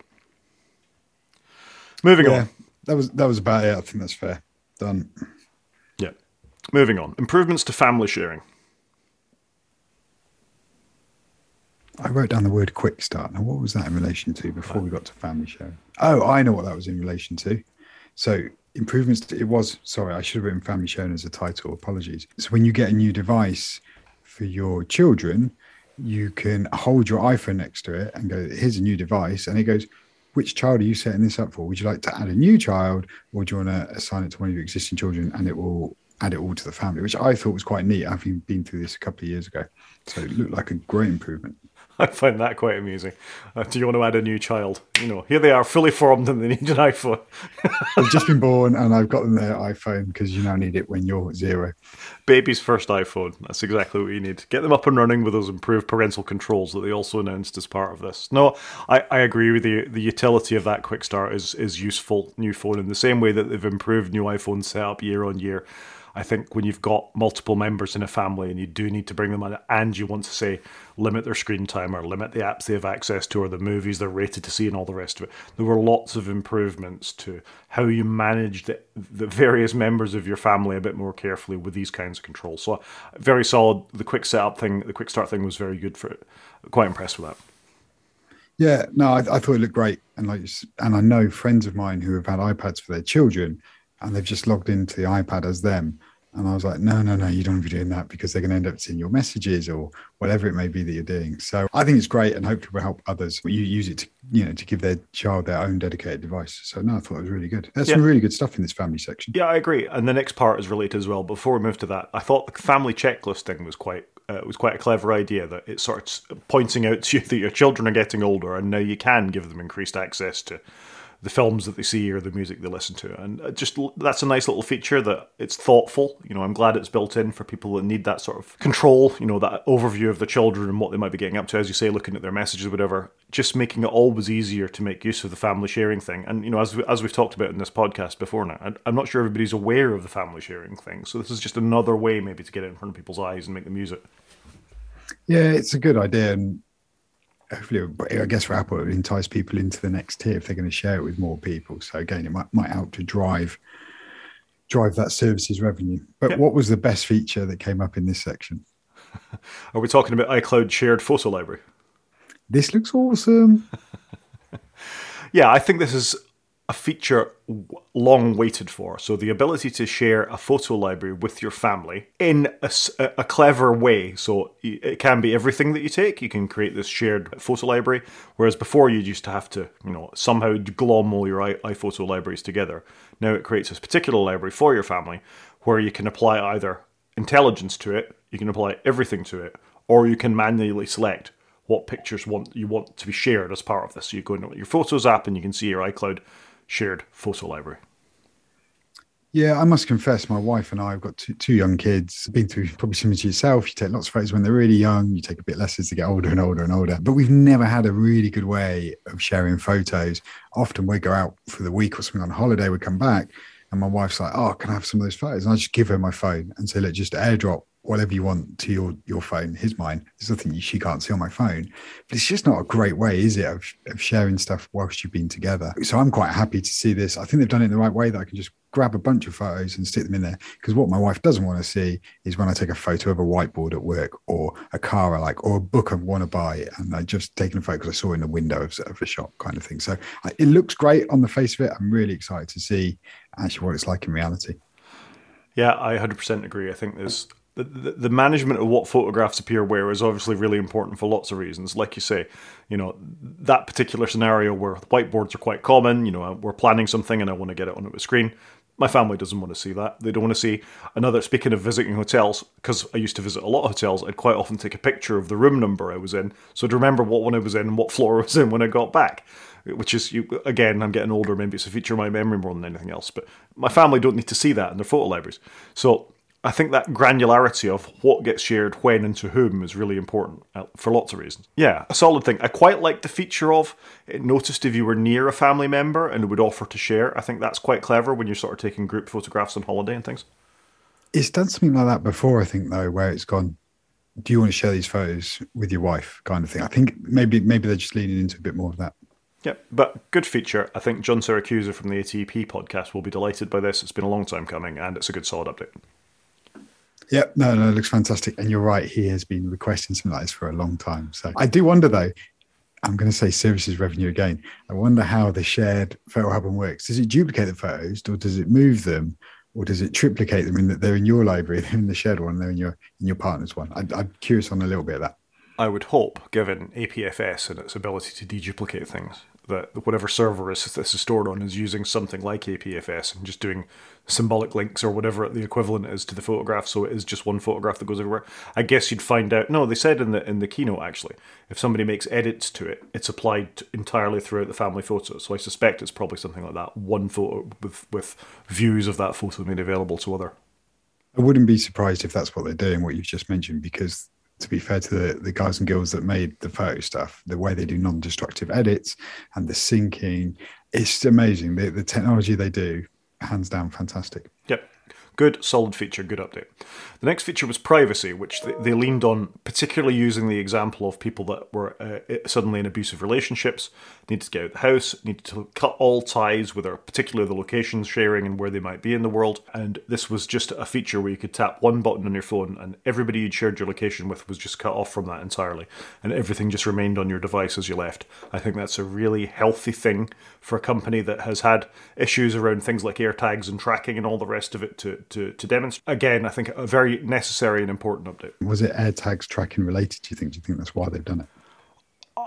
Moving yeah, on. That was that was about it. I think that's fair. Done. Yeah. Moving on. Improvements to family sharing. I wrote down the word quick start. Now, what was that in relation to before we got to family sharing? Oh, I know what that was in relation to. So, improvements, to, it was, sorry, I should have written family sharing as a title. Apologies. So, when you get a new device for your children, you can hold your iPhone next to it and go, here's a new device. And it goes, which child are you setting this up for? Would you like to add a new child or do you want to assign it to one of your existing children and it will add it all to the family, which I thought was quite neat, having been through this a couple of years ago. So it looked like a great improvement. I find that quite amusing. Uh, do you want to add a new child? You know, here they are, fully formed, and they need an iPhone. They've just been born, and I've got them their iPhone because you now need it when you're zero. Baby's first iPhone. That's exactly what you need. Get them up and running with those improved parental controls that they also announced as part of this. No, I, I agree with you. The utility of that quick start is is useful. New phone in the same way that they've improved new iPhone setup year on year I think when you've got multiple members in a family and you do need to bring them on, and you want to say limit their screen time or limit the apps they have access to or the movies they're rated to see and all the rest of it, there were lots of improvements to how you manage the, the various members of your family a bit more carefully with these kinds of controls. So very solid. The quick setup thing, the quick start thing was very good for it. Quite impressed with that. Yeah, no, I, I, thought it looked great, and like, and I know friends of mine who have had iPads for their children, and they've just logged into the iPad as them. And I was like, no, no, no, you don't want to be doing that because they're going to end up seeing your messages or whatever it may be that you're doing. So I think it's great and hopefully will help others. You use it to, you know, to give their child their own dedicated device. So no, I thought it was really good. There's yeah. some really good stuff in this family section. Yeah, I agree. And the next part is related as well. Before we move to that, I thought the family checklist thing was quite uh, it was quite a clever idea that it starts pointing out to you that your children are getting older and now you can give them increased access to the films that they see or the music they listen to. And just that's a nice little feature that it's thoughtful. You know, I'm glad it's built in for people that need that sort of control, you know, that overview of the children and what they might be getting up to, as you say, looking at their messages, whatever. Just making it always easier to make use of the family sharing thing. And, you know, as, we, as we've talked about in this podcast before now, I'm not sure everybody's aware of the family sharing thing. So this is just another way maybe to get it in front of people's eyes and make them use it. Yeah, it's a good idea. And hopefully, I guess for Apple, it would entice people into the next tier if they're going to share it with more people. So again, it might might help to drive drive that services revenue. But yep. what was the best feature that came up in this section? Are we talking about iCloud shared photo library? This looks awesome. yeah, I think this is a feature long waited for. So the ability to share a photo library with your family in a, a, clever way. So it can be everything that you take. You can create this shared photo library, whereas before you used to have to, you know, somehow glom all your iPhoto libraries together. Now it creates this particular library for your family, where you can apply either intelligence to it, you can apply everything to it, or you can manually select what pictures want you want to be shared as part of this. So you go into your Photos app and you can see your iCloud shared photo library? Yeah, I must confess, my wife and I have got two, two young kids. Been through probably similar to yourself. You take lots of photos when they're really young. You take a bit less as they get older and older and older. But we've never had a really good way of sharing photos. Often we go out for the week or something on holiday. We come back, and my wife's like, "Oh, can I have some of those photos?" And I just give her my phone and say, "Look, just airdrop whatever you want to your your phone. His mine. There's nothing she can't see on my phone. But it's just not a great way, is it, of, of sharing stuff whilst you've been together. So I'm quite happy to see this. I think they've done it in the right way that I can just grab a bunch of photos and stick them in there. Because what my wife doesn't want to see is when I take a photo of a whiteboard at work or a car I like or a book I want to buy and I just taken a photo because I saw in the window of, a shop kind of thing. So I, it looks great on the face of it. I'm really excited to see actually what it's like in reality. Yeah, I 100% agree. I think there's the, the, management of what photographs appear where is obviously really important for lots of reasons. Like you say, you know, that particular scenario where whiteboards are quite common, you know, we're planning something and I want to get it onto a screen. My family doesn't want to see that. They don't want to see another. Speaking of visiting hotels, because I used to visit a lot of hotels, I'd quite often take a picture of the room number I was in, so I'd remember what one I was in and what floor I was in when I got back. Which is, you again, I'm getting older. Maybe it's a feature of my memory more than anything else. But my family don't need to see that in their photo libraries. So I think that granularity of what gets shared when and to whom is really important uh, for lots of reasons. Yeah, a solid thing. I quite like the feature of it noticed if you were near a family member and would offer to share. I think that's quite clever when you're sort of taking group photographs on holiday and things. It's done something like that before, I think, though, where it's gone, do you want to share these photos with your wife kind of thing. I think maybe maybe they're just leaning into a bit more of that. Yeah, but good feature. I think John Siracusa from the ATP podcast will be delighted by this. It's been a long time coming and it's a good solid update. Yeah, no, no, it looks fantastic. And you're right, he has been requesting something like this for a long time. So I do wonder though, I'm going to say services revenue again. I wonder how the shared photo album works. Does it duplicate the photos or does it move them? Or does it triplicate them in that they're in your library, they're in the shared one, they're in your in your partner's one? I, I'm curious on a little bit of that. I would hope, given APFS and its ability to deduplicate things, that whatever server is this is stored on is using something like APFS and just doing symbolic links or whatever the equivalent is to the photograph, so it is just one photograph that goes everywhere. I guess you'd find out. No, they said in the in the keynote actually, if somebody makes edits to it, it's applied entirely throughout the family photos. So I suspect it's probably something like that. One photo with with views of that photo made available to other. I wouldn't be surprised if that's what they're doing. What you've just mentioned, because to be fair to the, the guys and girls that made the photo stuff, the way they do non-destructive edits and the syncing, it's amazing. The, the technology they do, hands down, fantastic. Yep. Good, solid feature, good update. The next feature was privacy, which they leaned on, particularly using the example of people that were uh, suddenly in abusive relationships, needed to get out of the house, needed to cut all ties with their, particularly the locations sharing and where they might be in the world. And this was just a feature where you could tap one button on your phone and everybody you'd shared your location with was just cut off from that entirely. And everything just remained on your device as you left. I think that's a really healthy thing for a company that has had issues around things like AirTags and tracking and all the rest of it to, to, to demonstrate. Again, I think a very necessary and important update. Was it AirTags tracking related, do you think? Do you think that's why they've done it?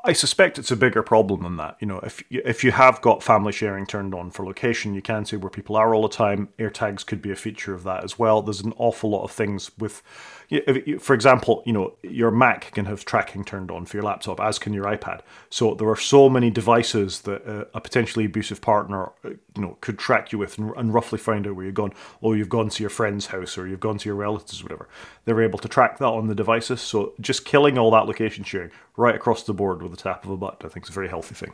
I suspect it's a bigger problem than that. You know, if you, if you have got family sharing turned on for location, you can see where people are all the time. AirTags could be a feature of that as well. There's an awful lot of things with for example, you know, your Mac can have tracking turned on for your laptop, as can your iPad. So there are so many devices that uh, a potentially abusive partner, uh, you know, could track you with and, roughly find out where you've gone. Oh, you've gone to your friend's house, or you've gone to your relatives, whatever. They're able to track that on the devices. So just killing all that location sharing right across the board with the tap of a button, I think, is a very healthy thing.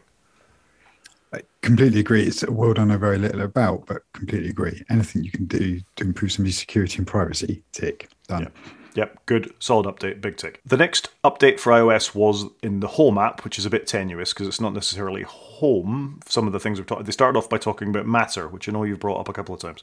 I completely agree. It's a world I know very little about, but completely agree. Anything you can do to improve somebody's security and privacy, tick, done. Yeah. Yep, good, solid update, big tick. The next update for iOS was in the Home app, which is a bit tenuous because it's not necessarily home. Some of the things we've talked, they started off by talking about Matter, which I know you've brought up a couple of times.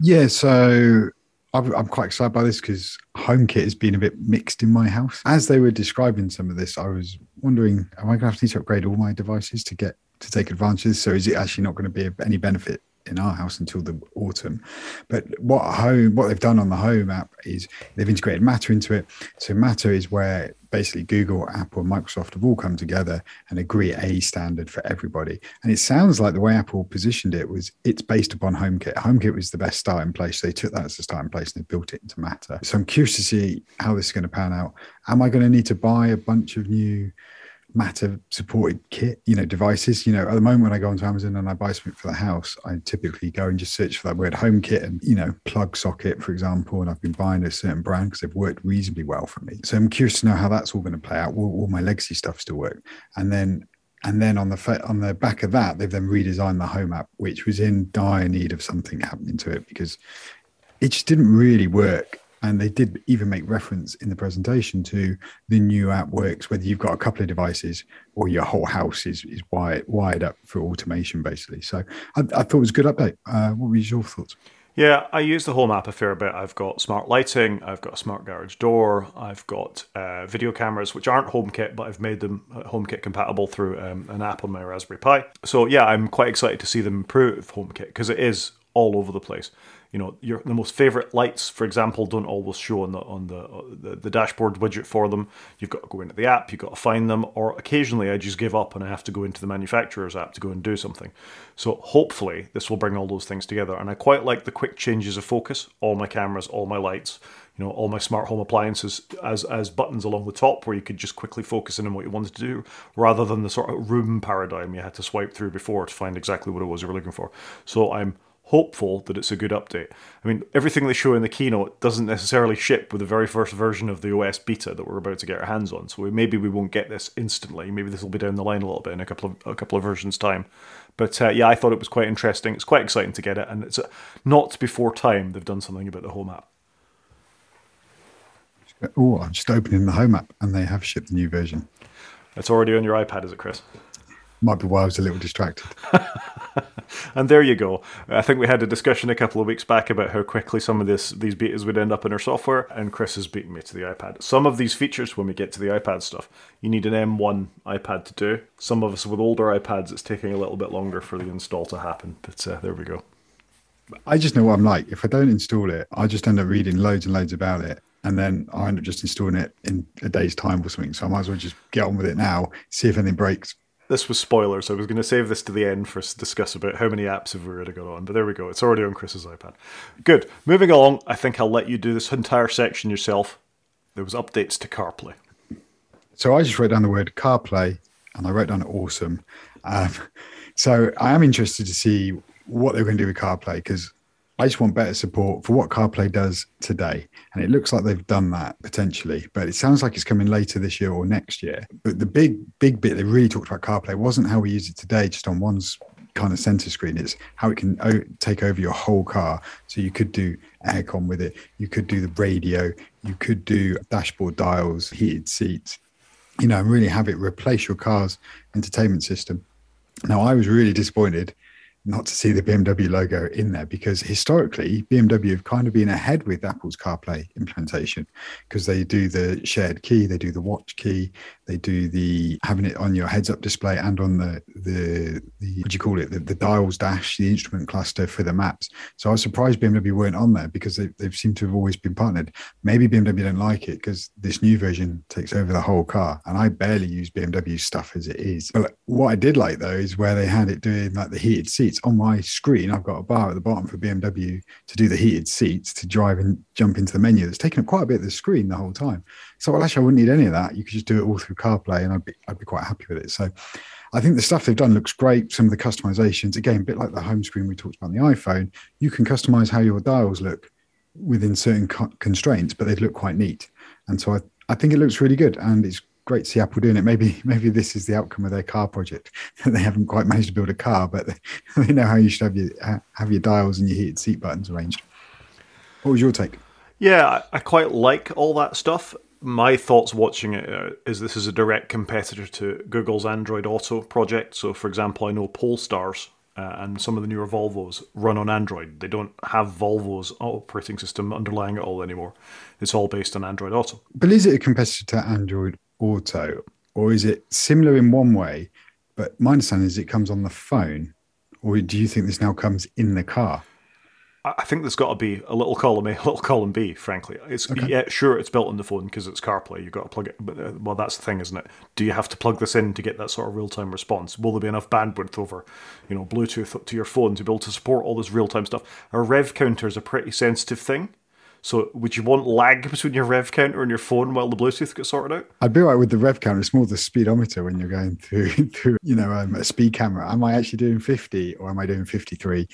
Yeah, so I'm quite excited by this because HomeKit has been a bit mixed in my house. As they were describing some of this, I was wondering, am I going to have to need to upgrade all my devices to get to take advantage of this? So is it actually not going to be any benefit in our house until the autumn. But what home what they've done on the home app is they've integrated Matter into it. So Matter is where basically Google, Apple, Microsoft have all come together and agree a standard for everybody. And it sounds like the way Apple positioned it was it's based upon HomeKit. HomeKit was the best starting place. They took that as the starting place and they built it into Matter. So I'm curious to see how this is going to pan out. Am I going to need to buy a bunch of new matter supported kit you know devices. You know at the moment when i go onto amazon and i buy something for the house i typically go and just search for that word home kit and you know plug socket for example and i've been buying a certain brand because they've worked reasonably well for me. So i'm curious to know how that's all going to play out. Will, will my legacy stuff still work? And then and then on the on the back of that they've then redesigned the home app which was in dire need of something happening to it because it just didn't really work and they did even make reference in the presentation to the new app works whether you've got a couple of devices or your whole house is, is wired, wired up for automation basically so i, I thought it was a good update uh, what were your thoughts yeah, I use the home app a fair bit. I've got smart lighting, I've got a smart garage door, I've got uh, video cameras, which aren't HomeKit, but I've made them uh, HomeKit compatible through um, an app on my Raspberry Pi. So yeah, I'm quite excited to see them improve HomeKit because it is all over the place you know your the most favorite lights for example don't always show on the on the, uh, the, the dashboard widget for them. You've got to go into the app you've got to find them or occasionally i just give up and i have to go into the manufacturer's app to go and do something. So hopefully this will bring all those things together and i quite like the quick changes of focus. All my cameras all my lights you know all my smart home appliances as as buttons along the top where you could just quickly focus in on what you wanted to do rather than the sort of room paradigm you had to swipe through before to find exactly what it was you were looking for. So i'm hopeful that it's a good update. I mean, everything they show in the keynote doesn't necessarily ship with the very first version of the OS beta that we're about to get our hands on. So we, maybe we won't get this instantly. Maybe this will be down the line a little bit in a couple of a couple of versions time. But uh, yeah, I thought it was quite interesting. It's quite exciting to get it, and it's uh, not before time they've done something about the home app. Oh, I'm just opening the home app, and they have shipped the new version. It's already on your iPad, is it, Chris? Might be why I was a little distracted. and there you go. I think we had a discussion a couple of weeks back about how quickly some of this these betas would end up in our software, and Chris has beaten me to the iPad. Some of these features, when we get to the iPad stuff, you need an M1 iPad to do. Some of us with older iPads, it's taking a little bit longer for the install to happen. But uh, there we go. I just know what I'm like. If I don't install it, I just end up reading loads and loads about it. And then I end up just installing it in a day's time or something. So I might as well just get on with it now, see if anything breaks, this was spoilers. I was going to save this to the end for us to discuss about how many apps have we already got on, but there we go. It's already on Chris's iPad. Good. Moving along, I think I'll let you do this entire section yourself. There was updates to CarPlay. So I just wrote down the word CarPlay, and I wrote down awesome. Um, so I am interested to see what they're going to do with CarPlay because I just want better support for what CarPlay does today. And it looks like they've done that potentially, but it sounds like it's coming later this year or next year. But the big, big bit they really talked about CarPlay wasn't how we use it today, just on one kind of center screen. It's how it can o- take over your whole car. So you could do aircon with it, you could do the radio, you could do dashboard dials, heated seats, you know, and really have it replace your car's entertainment system. Now, I was really disappointed not to see the BMW logo in there because historically BMW have kind of been ahead with Apple's CarPlay implementation because they do the shared key, they do the watch key, they do the having it on your heads-up display and on the the, the what do you call it the, the dials dash, the instrument cluster for the maps. So I was surprised BMW weren't on there because they, they've seemed to have always been partnered. Maybe BMW don't like it because this new version takes over the whole car, and I barely use BMW stuff as it is. But what I did like though is where they had it doing like the heated seats on my screen. I've got a bar at the bottom for BMW to do the heated seats to drive and jump into the menu. That's taken up quite a bit of the screen the whole time. So well, actually, I wouldn't need any of that. You could just do it all through CarPlay, and I'd be I'd be quite happy with it. So. I think the stuff they've done looks great. Some of the customizations, again, a bit like the home screen we talked about on the iPhone, you can customize how your dials look within certain co- constraints, but they look quite neat. And so I, I think it looks really good. And it's great to see Apple doing it. Maybe maybe this is the outcome of their car project. they haven't quite managed to build a car, but they, know how you should have your have your dials and your heated seat buttons arranged. What was your take? Yeah, I quite like all that stuff. My thoughts watching it uh, this is a direct competitor to Google's Android Auto project. So, for example, I know Polestars uh, and some of the newer Volvos run on Android. They don't have Volvo's operating system underlying it all anymore. It's all based on Android Auto. But is it a competitor to Android Auto, or is it similar in one way? But my understanding is it comes on the phone, or do you think this now comes in the car? I think there's got to be a little column A, a little column B. Frankly, it's okay. yeah, sure, it's built on the phone because it's CarPlay. You've got to plug it, but uh, well, that's the thing, isn't it? Do you have to plug this in to get that sort of real time response? Will there be enough bandwidth over, you know, Bluetooth to your phone to be able to support all this real time stuff? A rev counter is a pretty sensitive thing. So, would you want lag between your rev counter and your phone while the Bluetooth gets sorted out? I'd be right with the rev counter. It's more the speedometer when you're going through, through you know, um, a speed camera. Am I actually doing 50 or am I doing 53?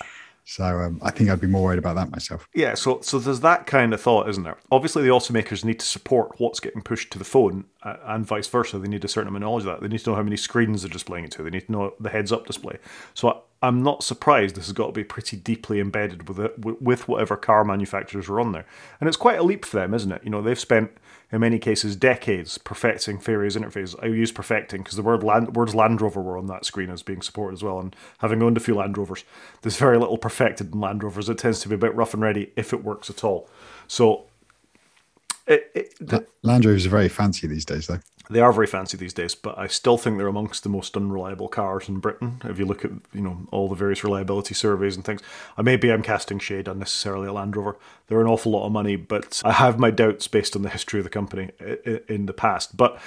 So um, I think I'd be more worried about that myself. Yeah, so so there's that kind of thought, isn't there? Obviously, the automakers need to support what's getting pushed to the phone, uh, and vice versa. They need a certain amount of knowledge of that. They need to know how many screens they're displaying it to. They need to know the heads-up display. So I, am not surprised this has got to be pretty deeply embedded with it, with whatever car manufacturers are on there. And it's quite a leap for them, isn't it? You know, they've spent in many cases decades perfecting various interfaces. I use perfecting because the word land, words Land Rover were on that screen as being supported as well. And having owned a few Land Rovers, there's very little perfected in Land Rovers. It tends to be a bit rough and ready if it works at all. So, it, it, the, Land Rovers are very fancy these days, though. They are very fancy these days, but I still think they're amongst the most unreliable cars in Britain. If you look at you know all the various reliability surveys and things, uh, maybe I'm casting shade unnecessarily at Land Rover. They're an awful lot of money, but I have my doubts based on the history of the company in the past. But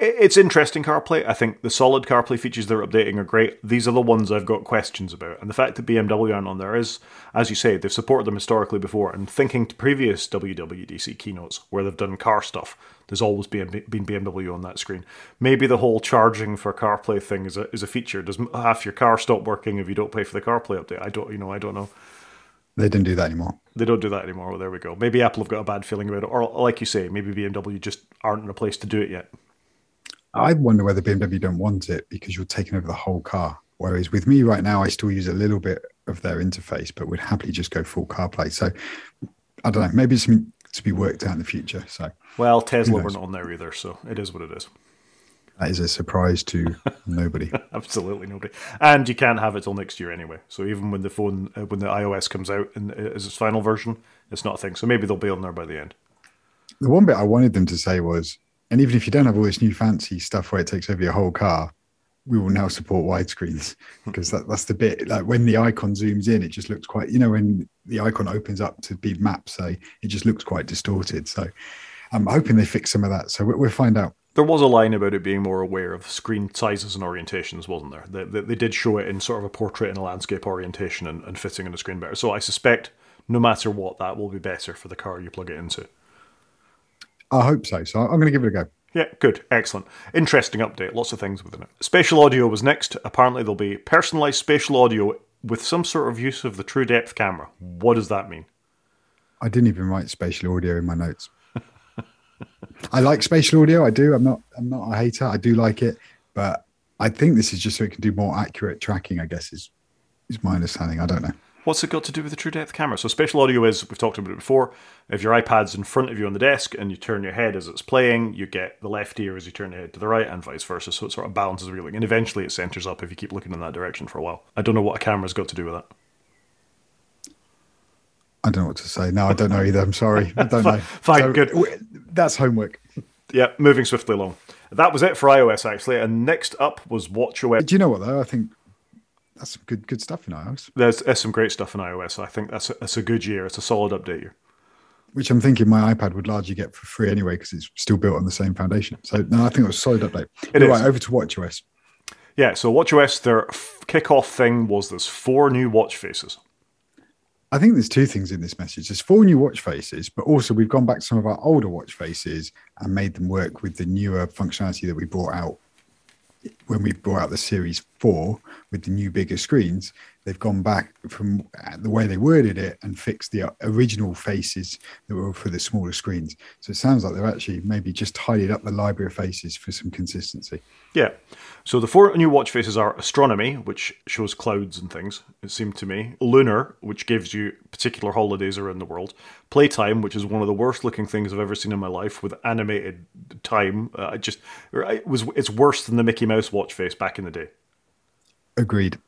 it's interesting CarPlay. I think the solid CarPlay features they're updating are great. These are the ones I've got questions about. And the fact that BMW aren't on there is, as you say, they've supported them historically before. And thinking to previous WWDC keynotes where they've done car stuff, there's always been, been BMW on that screen. Maybe the whole charging for CarPlay thing is a, is a feature. Does half your car stop working if you don't pay for the CarPlay update? I don't, you know, I don't know. They didn't do that anymore. They don't do that anymore. Well, there we go. Maybe Apple have got a bad feeling about it, or like you say, maybe BMW just aren't in a place to do it yet. I wonder whether BMW don't want it because you're taking over the whole car. Whereas with me right now, I still use a little bit of their interface, but would happily just go full CarPlay. So I don't know. Maybe it's something to be worked out in the future. So well, Tesla weren't on there either, so it is what it is. That is a surprise to nobody. Absolutely nobody. And you can't have it till next year anyway. So even when the phone, uh, when the iOS comes out and is its final version, it's not a thing. So maybe they'll be on there by the end. The one bit I wanted them to say was and even if you don't have all this new fancy stuff where it takes over your whole car, we will now support widescreens hmm. because that, that's the bit like when the icon zooms in, it just looks quite, you know, when the icon opens up to be maps, say, it just looks quite distorted. So I'm hoping they fix some of that. So we'll find out. There was a line about it being more aware of screen sizes and orientations, wasn't there? They, they, they did show it in sort of a portrait and a landscape orientation and, and fitting on the screen better. So I suspect no matter what, that will be better for the car you plug it into. I hope so. So I'm going to give it a go. Yeah, good. Excellent. Interesting update. Lots of things within it. Spatial audio was next. Apparently, there'll be personalized spatial audio with some sort of use of the true depth camera. What does that mean? I didn't even write spatial audio in my notes. I like spatial audio. I do. I'm not. I'm not a hater. I do like it, but I think this is just so it can do more accurate tracking. I guess is is my understanding. I don't know. What's it got to do with the true depth camera? So spatial audio is we've talked about it before. If your iPad's in front of you on the desk and you turn your head as it's playing, you get the left ear as you turn your head to the right, and vice versa. So it sort of balances everything, and eventually it centers up if you keep looking in that direction for a while. I don't know what a camera's got to do with that. I don't know what to say. No, I don't know either. I'm sorry. I don't know. Fine, So, good. w- That's homework. Yeah, moving swiftly along. That was it for iOS actually, and next up was WatchOS. Do you know what though? I think that's some good good stuff in iOS. There's, there's some great stuff in iOS. I think that's a, that's a good year. It's a solid update year. Which I'm thinking my iPad would largely get for free anyway because it's still built on the same foundation. So no, I think it was a solid update. It is. right. Over to WatchOS. Yeah, so WatchOS, their kickoff thing was there's four new watch faces. I think there's two things in this message. There's four new watch faces, but also we've gone back to some of our older watch faces and made them work with the newer functionality that we brought out when we brought out the Series 4 with the new bigger screens. They've gone back from the way they worded it and fixed the original faces that were for the smaller screens. So it sounds like they've actually maybe just tidied up the library of faces for some consistency. Yeah. So the four new watch faces are astronomy, which shows clouds and things, it seemed to me. Lunar, which gives you particular holidays around the world. Playtime, which is one of the worst looking things I've ever seen in my life with animated time. Uh, I just it was it's worse than the Mickey Mouse watch face back in the day. Agreed.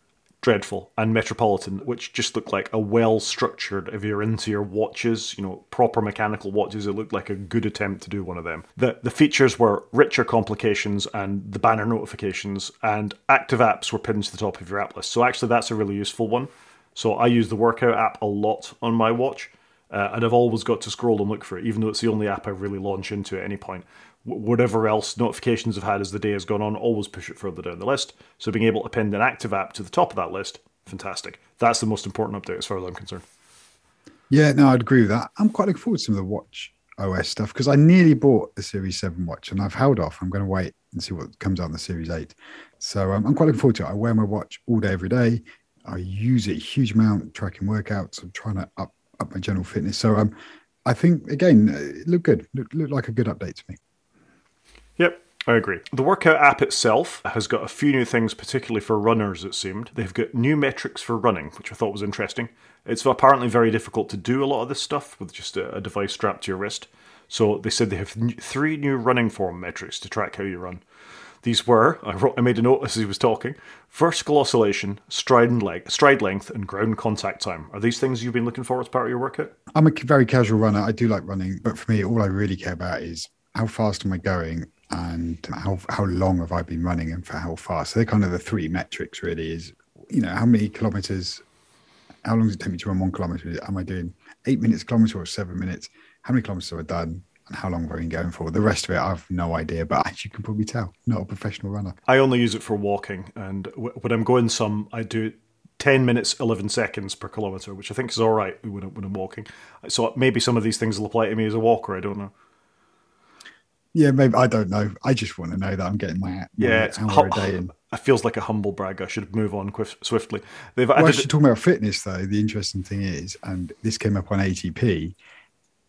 Dreadful. And Metropolitan, which just looked like a well structured, if you're into your watches, you know, proper mechanical watches, it looked like a good attempt to do one of them. The the features were richer complications and the banner notifications and active apps were pinned to the top of your app list. So actually that's a really useful one. So I use the workout app a lot on my watch. Uh, and I've always got to scroll and look for it, even though it's the only app I really launch into at any point. Wh- Whatever else notifications I've had as the day has gone on, always push it further down the list. So being able to pin an active app to the top of that list, fantastic. That's the most important update as far as I'm concerned. Yeah, no, I'd agree with that. I'm quite looking forward to some of the watch OS stuff because I nearly bought the Series 7 watch and I've held off. I'm going to wait and see what comes out in the Series 8. So um, I'm quite looking forward to it. I wear my watch all day, every day. I use it a huge amount tracking workouts. I'm trying to up, up my general fitness. So um, I think, again, it looked good. Looked, looked like a good update to me. Yep, I agree. The workout app itself has got a few new things, particularly for runners, it seemed. They've got new metrics for running, which I thought was interesting. It's apparently very difficult to do a lot of this stuff with just a, device strapped to your wrist. So they said they have three new running form metrics to track how you run. These were, I, wrote, I made a note as he was talking, vertical oscillation, stride, and leg, stride length, and ground contact time. Are these things you've been looking for as part of your workout? I'm a very casual runner. I do like running, but for me, all I really care about is how fast am I going and how how long have I been running and for how fast. So they're kind of the three metrics. Really, is you know how many kilometers, how long does it take me to run one kilometer? Am I doing eight minutes kilometer or seven minutes? How many kilometers have I done? And how long have I been going for? The rest of it, I've no idea. But as you can probably tell, not a professional runner. I only use it for walking, and when I'm going some, I do 10 minutes, 11 seconds per kilometre, which I think is all right when I'm walking. So maybe some of these things will apply to me as a walker, I don't know. Yeah, maybe I don't know. I just want to know that I'm getting my, my Yeah, it's hour hu- a day in. it feels like a humble brag. I should move on quiff- swiftly. They've Well, added, talking about fitness, though, the interesting thing is, and this came up on ATP,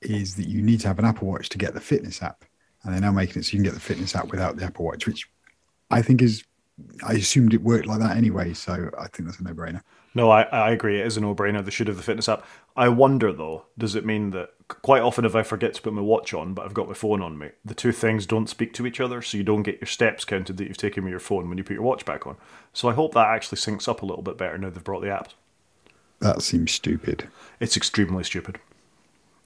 is that you need to have an Apple Watch to get the fitness app. And they're now making it so you can get the fitness app without the Apple Watch, which I think is, I assumed it worked like that anyway. So I think that's a no brainer. no, I, I agree. It is a no-brainer. They should have the fitness app. I wonder though, does it mean that quite often if I forget to put my watch on, but I've got my phone on me, the two things don't speak to each other, so you don't get your steps counted that you've taken with your phone when you put your watch back on. So I hope that actually syncs up a little bit better now they've brought the apps. That seems stupid. It's extremely stupid.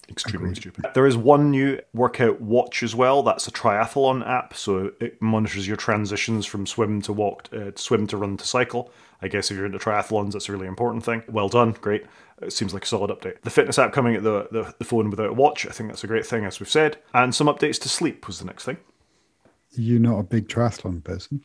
Extremely Agreed. stupid. There is one new workout watch as well. That's a triathlon app, so it monitors your transitions from swim to walk, uh, swim to run to cycle. I guess if you're into triathlons, that's a really important thing. Well done, great. It seems like a solid update. The fitness app coming at the, the, the phone without a watch, I think that's a great thing, as we've said. And some updates to sleep was the next thing. You're not a big triathlon person.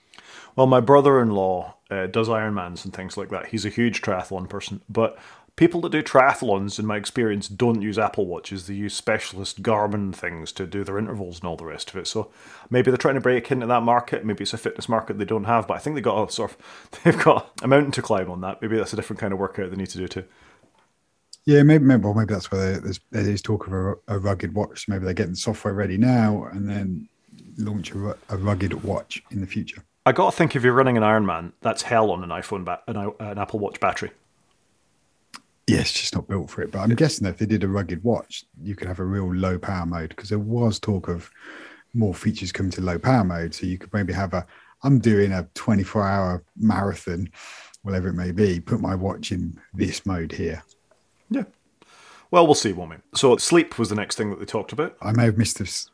Well, my brother-in-law uh, does Ironmans and things like that. He's a huge triathlon person, but people that do triathlons, in my experience, don't use Apple Watches. They use specialist Garmin things to do their intervals and all the rest of it. So maybe they're trying to break into that market. Maybe it's a fitness market they don't have, but I think they got a sort of they've got a mountain to climb on that. Maybe that's a different kind of workout they need to do too. Yeah, maybe, maybe, well, maybe that's where there's there is talk of a, a rugged watch. Maybe they're getting the software ready now, and then launch a, a rugged watch in the future. I got to think if you're running an Ironman, that's hell on an iPhone, ba- an, an Apple Watch battery. Yeah, it's just not built for it. But I'm guessing that if they did a rugged watch, you could have a real low power mode because there was talk of more features coming to low power mode. So you could maybe have a, I'm doing a 24 hour marathon, whatever it may be, put my watch in this mode here. Yeah. Well, we'll see, won't we? So sleep was the next thing that they talked about. I may have missed this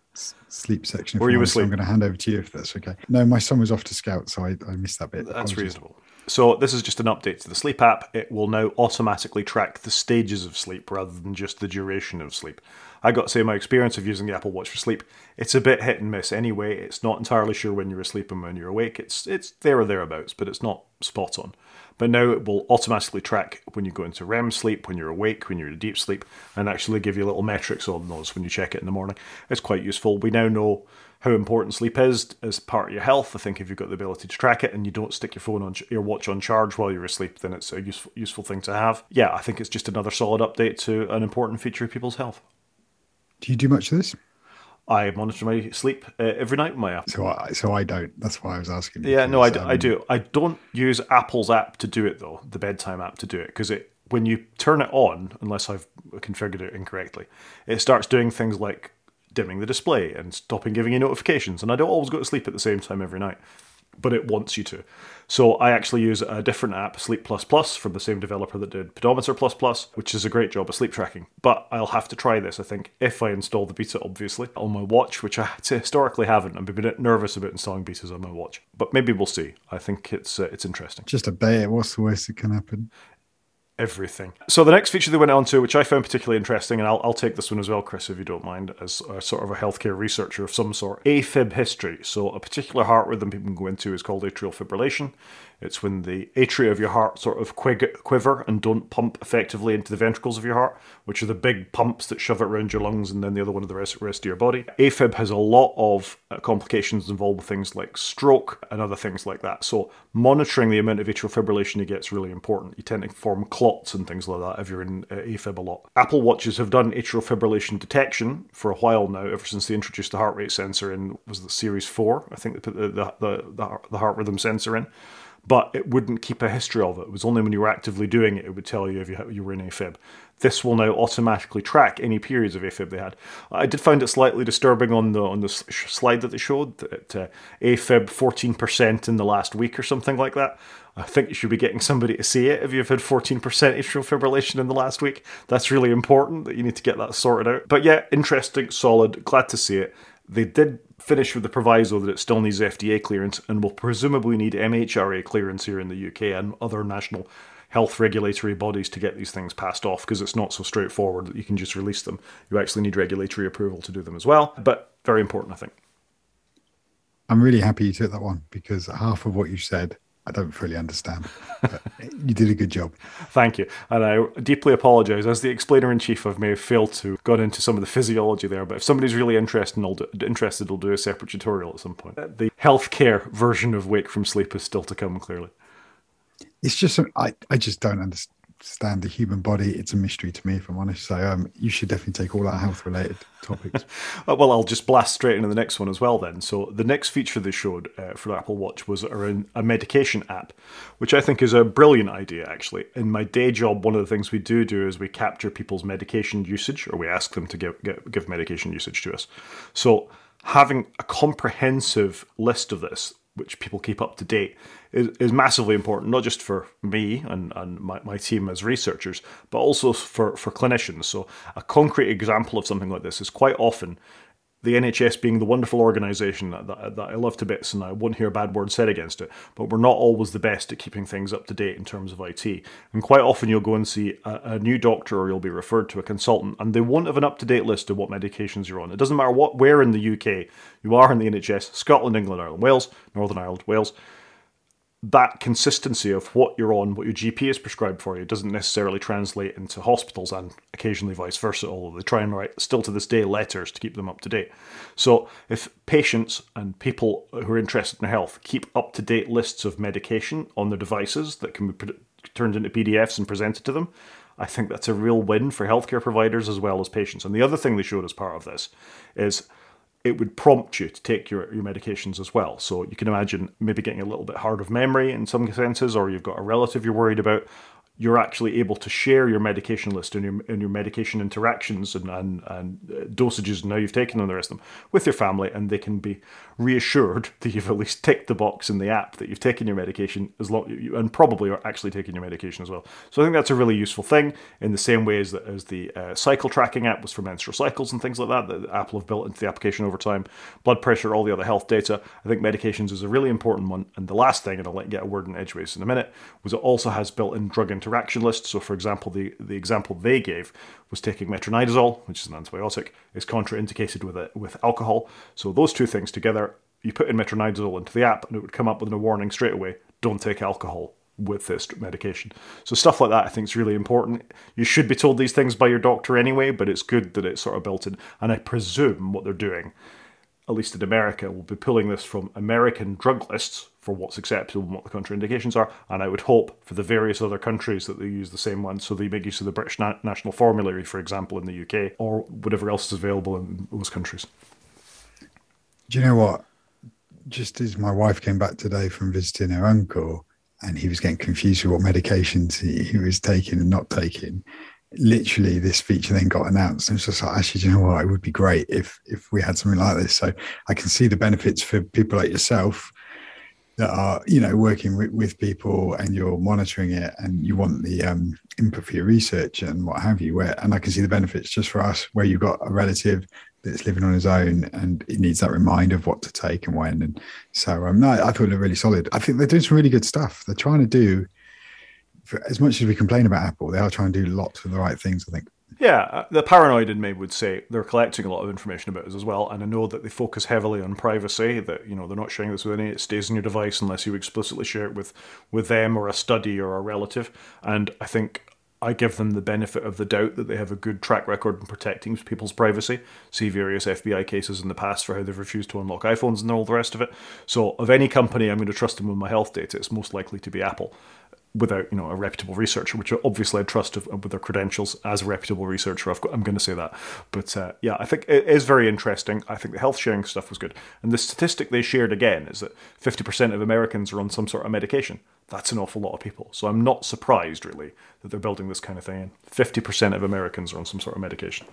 sleep section. Were you asleep? I'm going to hand over to you if that's okay. No, my son was off to scout, so I, I missed that bit. That's reasonable. So this is just an update to the sleep app. It will now automatically track the stages of sleep rather than just the duration of sleep. I got to say my experience of using the Apple Watch for sleep, it's a bit hit and miss anyway. It's not entirely sure when you're asleep and when you're awake. It's it's there or thereabouts, but it's not spot on. But now it will automatically track when you go into REM sleep, when you're awake, when you're in deep sleep, and actually give you little metrics on those when you check it in the morning. It's quite useful. We now know how important sleep is as part of your health. I think if you've got the ability to track it and you don't stick your phone on your watch on charge while you're asleep, then it's a useful useful thing to have. Yeah, I think it's just another solid update to an important feature of people's health. Do you do much of this? I monitor my sleep uh, every night with my app. So I, so I don't. That's why I was asking. Yeah, no, I, um, I do. I don't use Apple's app to do it though, the bedtime app to do it, because it when you turn it on, unless I've configured it incorrectly, it starts doing things like dimming the display and stopping giving you notifications. And I don't always go to sleep at the same time every night, but it wants you to. So I actually use a different app, Sleep Plus Plus, from the same developer that did Pedometer Plus Plus, which is a great job of sleep tracking. But I'll have to try this, I think, if I install the beta, obviously, on my watch, which I historically haven't. I'm a bit nervous about installing betas on my watch, but maybe we'll see. I think it's uh, it's interesting. Just a beta. What's the worst that can happen? Everything. So the next feature they went on to, which I found particularly interesting, and I'll, I'll take this one as well, Chris, if you don't mind, as a sort of a healthcare researcher of some sort. AFib history. So a particular heart rhythm people can go into is called atrial fibrillation. It's when the atria of your heart sort of quiver and don't pump effectively into the ventricles of your heart, which are the big pumps that shove it around your lungs and then the other one of the rest, rest of your body. AFib has a lot of uh, complications involved with things like stroke and other things like that. So monitoring the amount of atrial fibrillation you get is really important. You tend to form clots and things like that if you're in uh, AFib a lot. Apple Watches have done atrial fibrillation detection for a while now, ever since they introduced the heart rate sensor in was the Series Four. I think they put the the, the, the heart rhythm sensor in but it wouldn't keep a history of it. It was only when you were actively doing it, it would tell you if you, were in AFib. This will now automatically track any periods of AFib they had. I did find it slightly disturbing on the on the slide that they showed that uh, AFib 14% in the last week or something like that. I think you should be getting somebody to see it if you've had 14% atrial fibrillation in the last week. That's really important that you need to get that sorted out. But yeah, interesting, solid, glad to see it. They did finish with the proviso that it still needs FDA clearance and will presumably need MHRA clearance here in the UK and other national health regulatory bodies to get these things passed off because it's not so straightforward that you can just release them. You actually need regulatory approval to do them as well, but very important, I think. I'm really happy you took that one because half of what you said I don't fully understand. you did a good job. Thank you. And I deeply apologise. As the explainer in chief, I've may have failed to got into some of the physiology there, but if somebody's really interested, I'll do, interested, will do a separate tutorial at some point. Uh, the healthcare version of Wake from Sleep is still to come, clearly. It's just, I, I just don't understand understand the human body. It's a mystery to me, if I'm honest. So um, you should definitely take all our health related topics. Uh, well, I'll just blast straight into the next one as well then. So the next feature they showed uh, for Apple Watch was around a medication app, which I think is a brilliant idea, actually. In my day job, one of the things we do do is we capture people's medication usage, or we ask them to give, give, give medication usage to us. So having a comprehensive list of this which people keep up to date is, is massively important, not just for me and, and my, my team as researchers, but also for, for clinicians. So, a concrete example of something like this is quite often the NHS being the wonderful organisation that, that, that, I love to bits and I won't hear a bad word said against it, but we're not always the best at keeping things up to date in terms of IT. And quite often you'll go and see a, a new doctor or you'll be referred to a consultant and they won't have an up to date list of what medications you're on. It doesn't matter what where in the UK you are in the NHS, Scotland, England, Ireland, Wales, Northern Ireland, Wales that consistency of what you're on, what your GP is prescribed for you, doesn't necessarily translate into hospitals and occasionally vice versa, although they try and write, still to this day, letters to keep them up to date. So, if patients and people who are interested in health keep up to date lists of medication on their devices that can be turned into PDFs and presented to them, I think that's a real win for healthcare providers as well as patients. And the other thing they showed as part of this is it would prompt you to take your, your medications as well. So you can imagine maybe getting a little bit hard of memory in some senses, or you've got a relative you're worried about you're actually able to share your medication list and your, and your medication interactions and, and, and uh, dosages and how you've taken them and the rest of them with your family, and they can be reassured that you've at least ticked the box in the app that you've taken your medication as long and probably are actually taking your medication as well. So I think that's a really useful thing in the same way as, the, as the uh, cycle tracking app was for menstrual cycles and things like that that Apple have built into the application over time. Blood pressure, all the other health data. I think medications is a really important one. And the last thing, and I'll let you get a word in edgeways in a minute, was it also has built-in drug interaction lists. So for example, the, the example they gave was taking metronidazole, which is an antibiotic, is contraindicated with it with alcohol. So those two things together, you put in metronidazole into the app, and it would come up with a warning straight away: don't take alcohol with this medication. So stuff like that, I think, is really important. You should be told these things by your doctor anyway, but it's good that it's sort of built in. And I presume what they're doing, at least in America, will be pulling this from American drug lists for what's acceptable and what the contraindications are. And I would hope for the various other countries that they use the same one. So they make use of the British Na- National Formulary, for example, in the UK, or whatever else is available in those countries. Do you know what? Just as my wife came back today from visiting her uncle, and he was getting confused with what medications he, he was taking and not taking, literally this feature then got announced and it's just like actually you know what it would be great if if we had something like this so i can see the benefits for people like yourself that are you know working with, with people and you're monitoring it and you want the um, input for your research and what have you where and i can see the benefits just for us where you've got a relative that's living on his own and he needs that reminder of what to take and when and so um, no i thought they're really solid. I think they're doing some really good stuff. They're trying to do as much as we complain about apple they are trying to do lots of the right things i think yeah, uh, the paranoid in me would say they're collecting a lot of information about us as well, and I know that they focus heavily on privacy. That you know they're not sharing this with any; it stays on your device unless you explicitly share it with with them or a study or a relative. And I think I give them the benefit of the doubt that they have a good track record in protecting people's privacy. See various FBI cases in the past for how they've refused to unlock iPhones and all the rest of it. So, of any company I'm going to trust them with my health data, it's most likely to be Apple without you know a reputable researcher, which obviously I trust with their credentials as a reputable researcher. i am going to say that, but uh, yeah, I think it is very interesting. I think the health sharing stuff was good, and the statistic they shared again is that 50% of Americans are on some sort of medication. That's an awful lot of people. So I'm not surprised really that they're building this kind of thing in. 50% of Americans are on some sort of medication.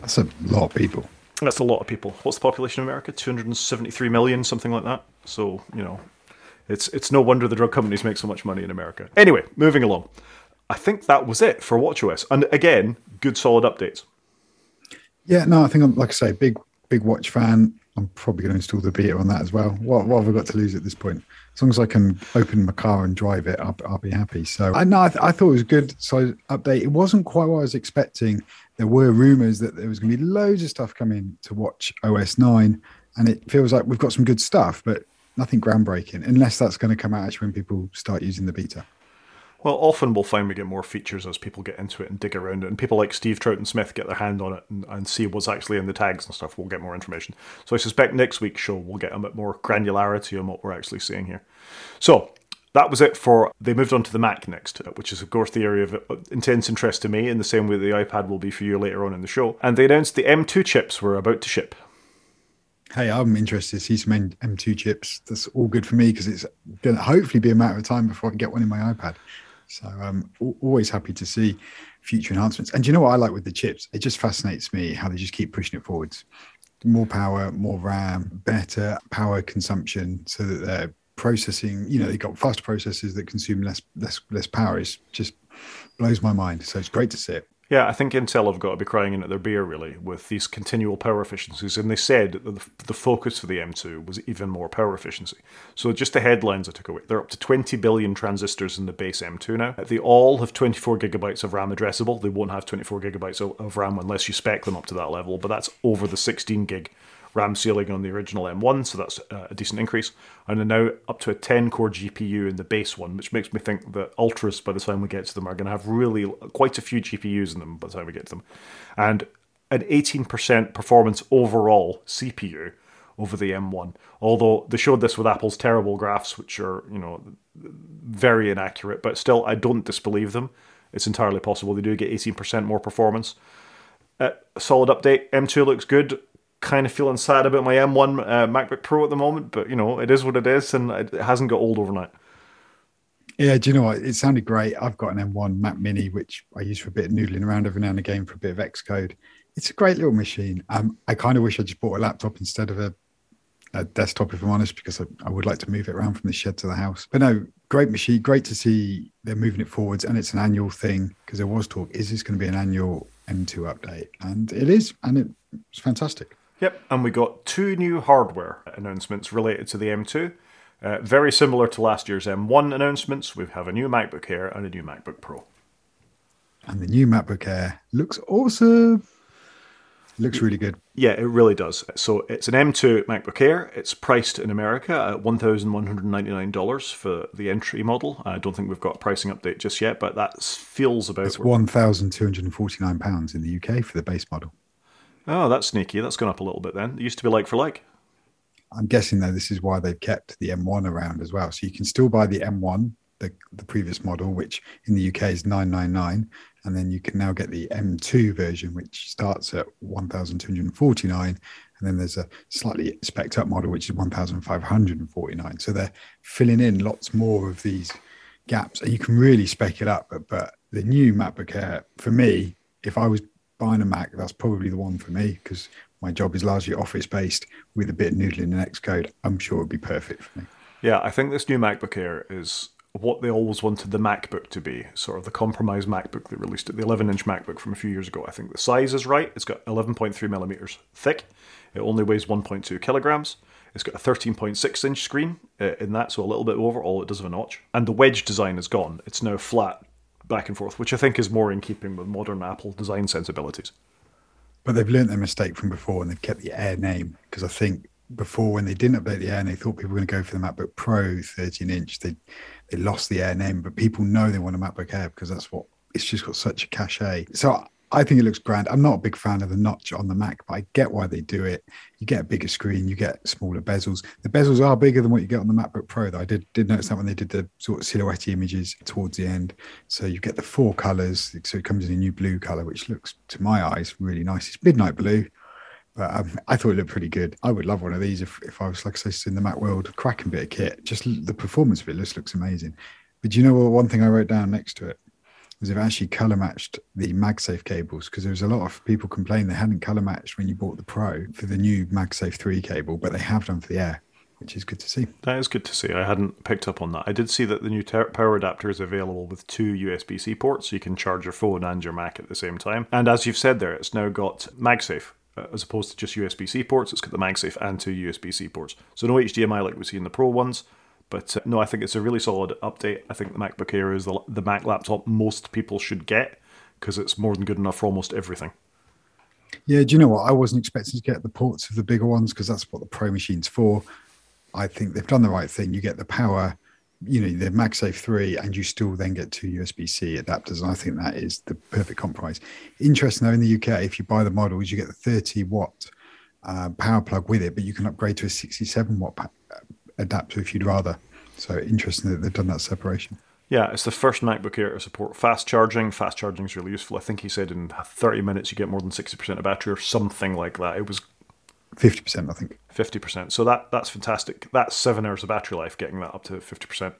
That's a lot of people. That's a lot of people. What's the population of America? 273 million, something like that. So, you know, it's it's no wonder the drug companies make so much money in America. Anyway, moving along. I think that was it for WatchOS. And again, good solid updates. Yeah, no, I think I'm like I say, big big watch fan. I'm probably going to install the beta on that as well. What, what have I got to lose at this point? As long as I can open my car and drive it, I'll, I'll be happy. So I know I, th- I, thought it was a good. So update. It wasn't quite what I was expecting. There were rumors that there was going to be loads of stuff coming to watch OS nine, and it feels like we've got some good stuff. But nothing groundbreaking, unless that's going to come out actually when people start using the beta. Well, often we'll find we get more features as people get into it and dig around it, and people like Steve Troughton-Smith get their hand on it and, and, see what's actually in the tags and stuff. We'll get more information. So I suspect next week's show we'll get a bit more granularity on what we're actually seeing here. So that was it for. They moved on to the Mac next, which is, of course, the area of intense interest to me, in the same way the iPad will be for you later on in the show. And they announced the M2 chips were about to ship hey, I'm interested to see some M2 chips. That's all good for me because it's going to hopefully be a matter of time before I can get one in my iPad. So um, I'm always happy to see future enhancements. And you know what I like with the chips? It just fascinates me how they just keep pushing it forwards. More power, more RAM, better power consumption, so that they're processing. You know, they've got faster processors that consume less less less power. It just blows my mind. So it's great to see it. Yeah, I think Intel have got to be crying into their beer really with these continual power efficiencies, and they said that the, the focus for the M2 was even more power efficiency. So just the headlines I took away: they're up to 20 billion transistors in the base M2 now. They all have 24 gigabytes of RAM addressable. They won't have 24 gigabytes of, of RAM unless you spec them up to that level, but that's over the 16 gig RAM ceiling on the original M1, so that's uh, a decent increase. And now up to a 10 core GPU in the base one, which makes me think that Ultras, by the time we get to them, are going to have really quite a few GPUs in them by the time we get to them. And an 18% performance overall CPU over the M1. Although they showed this with Apple's terrible graphs, which are, you know, very inaccurate, but still, I don't disbelieve them. It's entirely possible they do get 18% more performance. Uh, solid update. M2 looks good kind of feeling sad about my M1 uh, MacBook Pro at the moment, but you know, it is what it is, and it hasn't got old overnight. Yeah, do you know what? It sounded great. I've got an M1 Mac Mini, which I use for a bit of noodling around every now and again for a bit of Xcode. It's a great little machine. Um, I kind of wish I just bought a laptop instead of a, a desktop, if I'm honest, because I, I, would like to move it around from the shed to the house. But no, great machine. Great to see they're moving it forwards, and it's an annual thing because there was talk: is this going to be an annual M2 update? And it is, and it's fantastic. Yep, and we got two new hardware announcements related to the M2. Uh, very similar to last year's M1 announcements, we have a new MacBook Air and a new MacBook Pro. And the new MacBook Air looks awesome. Looks really good. Yeah, it really does. So it's an M2 MacBook Air. It's priced in America at $1,199 for the entry model. I don't think we've got a pricing update just yet, but that feels about. It's £1,249 in the UK for the base model. Oh, that's sneaky. That's gone up a little bit then. It used to be like for like. I'm guessing though this is why they've kept the M1 around as well. So you can still buy the M1, the, the previous model, which in the UK is 999, and then you can now get the M2 version, which starts at 1,249, and then there's a slightly spec up model, which is 1,549. So they're filling in lots more of these gaps, and you can really spec it up. But, but the new MacBook Air, for me, if I was buying a Mac, that's probably the one for me because my job is largely office based with a bit of noodling and Xcode. I'm sure it'd be perfect for me. Yeah, I think this new MacBook Air is what they always wanted the MacBook to be, sort of the compromise MacBook they released it, the 11 inch MacBook from a few years ago. I think the size is right. It's got 11.3 millimeters thick. It only weighs 1.2 kilograms. It's got a 13.6 inch screen uh, in that, so a little bit over. All it does have a notch. And the wedge design is gone. It's now flat back and forth, which I think is more in keeping with modern Apple design sensibilities. But they've learned their mistake from before and they've kept the Air name because I think before when they didn't update the Air and they thought people were going to go for the MacBook Pro 13 inch, they they lost the Air name. But people know they want a MacBook Air because that's what it's just got such a cachet. So I think it looks grand. I'm not a big fan of the notch on the Mac, but I get why they do it. You get a bigger screen, you get smaller bezels. The bezels are bigger than what you get on the MacBook Pro, though. I did did notice that when they did the sort of silhouette images towards the end. So you get the four colors. So it comes in a new blue color, which looks to my eyes really nice. It's midnight blue. But um, I thought it looked pretty good. I would love one of these if, if I was, like I say, in the Mac world. Cracking bit of kit. Just the performance of it just looks amazing. But you know what? One thing I wrote down next to it was they've actually color matched the MagSafe cables because there was a lot of people complaining they hadn't color matched when you bought the Pro for the new MagSafe 3 cable, but they have done for the Air, which is good to see. That is good to see. I hadn't picked up on that. I did see that the new ter- power adapter is available with two USB C ports, so you can charge your phone and your Mac at the same time. And as you've said there, it's now got MagSafe. Uh, as opposed to just USB C ports, it's got the MagSafe and two USB C ports. So no HDMI like we see in the Pro ones, but uh, no, I think it's a really solid update. I think the MacBook Air is the, the Mac laptop most people should get because it's more than good enough for almost everything. Yeah, do you know what? I wasn't expecting to get the ports of the bigger ones because that's what the Pro machine's for. I think they've done the right thing. You get the power, you know, the MagSafe 3, and you still then get two USB C adapters. And I think that is the perfect compromise. Interesting though, in the UK, if you buy the models, you get the 30 watt uh, power plug with it, but you can upgrade to a 67 watt adapter if you'd rather. So interesting that they've done that separation. Yeah, it's the first MacBook Air to support fast charging. Fast charging is really useful. I think he said in 30 minutes you get more than 60% of battery or something like that. It was 50%, I think. 50%. So that that's fantastic. That's seven hours of battery life getting that up to 50%.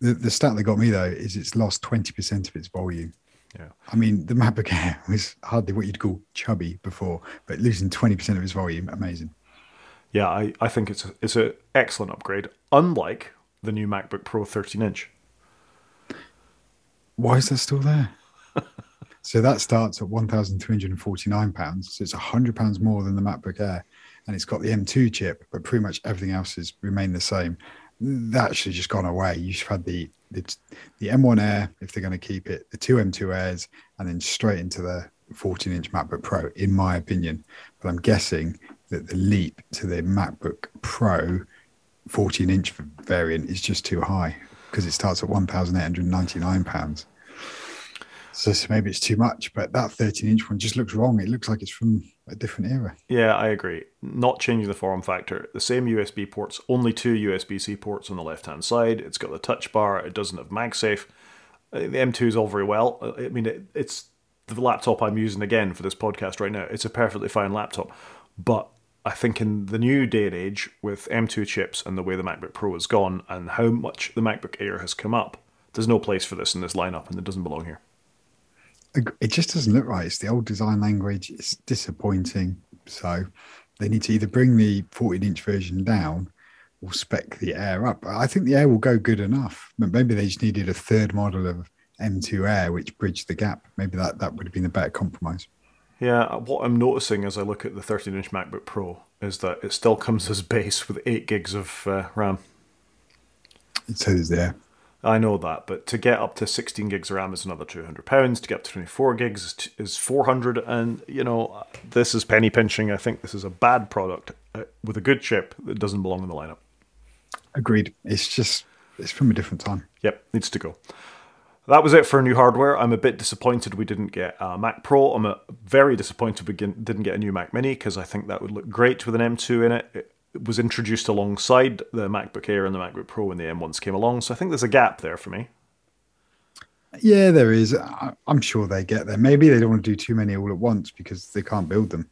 The, the stat that got me though is it's lost 20% of its volume. Yeah. I mean, the MacBook Air was hardly what you'd call chubby before, but losing 20% of its volume, amazing yeah, I, I think it's a, it's an excellent upgrade, unlike the new MacBook Pro 13 inch. Why is that still there? So that starts at one thousand three hundred and forty nine pounds. So it's hundred pounds more than the MacBook Air, and it's got the M2 chip, but pretty much everything else has remained the same. That should have just gone away. You should have had the the, the M1 Air if they're going to keep it, the two M2 Airs, and then straight into the 14 inch MacBook Pro, in my opinion. But I'm guessing that the leap to the MacBook Pro 14 inch variant is just too high because it starts at 1,899 pounds. So, so maybe it's too much, but that 13 inch one just looks wrong. It looks like it's from a different era. Yeah, I agree. Not changing the form factor. The same USB ports, only two USB C ports on the left hand side. It's got the touch bar. It doesn't have MagSafe. Uh, The M2 is all very well. Uh, I mean, it, it's the laptop I'm using again for this podcast right now. It's a perfectly fine laptop, but I think in the new day and age with M2 chips and the way the MacBook Pro has gone and how much the MacBook Air has come up, there's no place for this in this lineup, and it doesn't belong here. It just doesn't look right. It's the old design language. It's disappointing. So they need to either bring the 14 inch version down or spec the Air up. I think the Air will go good enough, maybe they just needed a third model of M2 Air, which bridged the gap. Maybe that, that would have been a better compromise. Yeah, what I'm noticing as I look at the 13 inch MacBook Pro is that it still comes as base with 8 gigs of uh, RAM. So there's the Air. I know that, but to get up to 16 gigs of RAM is another 200 pounds. To get up to 24 gigs is, is 400, and you know this is penny pinching. I think this is a bad product uh, with a good chip that doesn't belong in the lineup. Agreed. It's just, it's from a different time. Yep, needs to go. That was it for new hardware. I'm a bit disappointed we didn't get a Mac Pro. I'm a, very disappointed we didn't get a new Mac Mini because I think that would look great with an M2 in it. It was introduced alongside the MacBook Air and the MacBook Pro when the M1s came along, so I think there's a gap there for me. Yeah, there is. I'm sure they get there. Maybe they don't want to do too many all at once because they can't build them.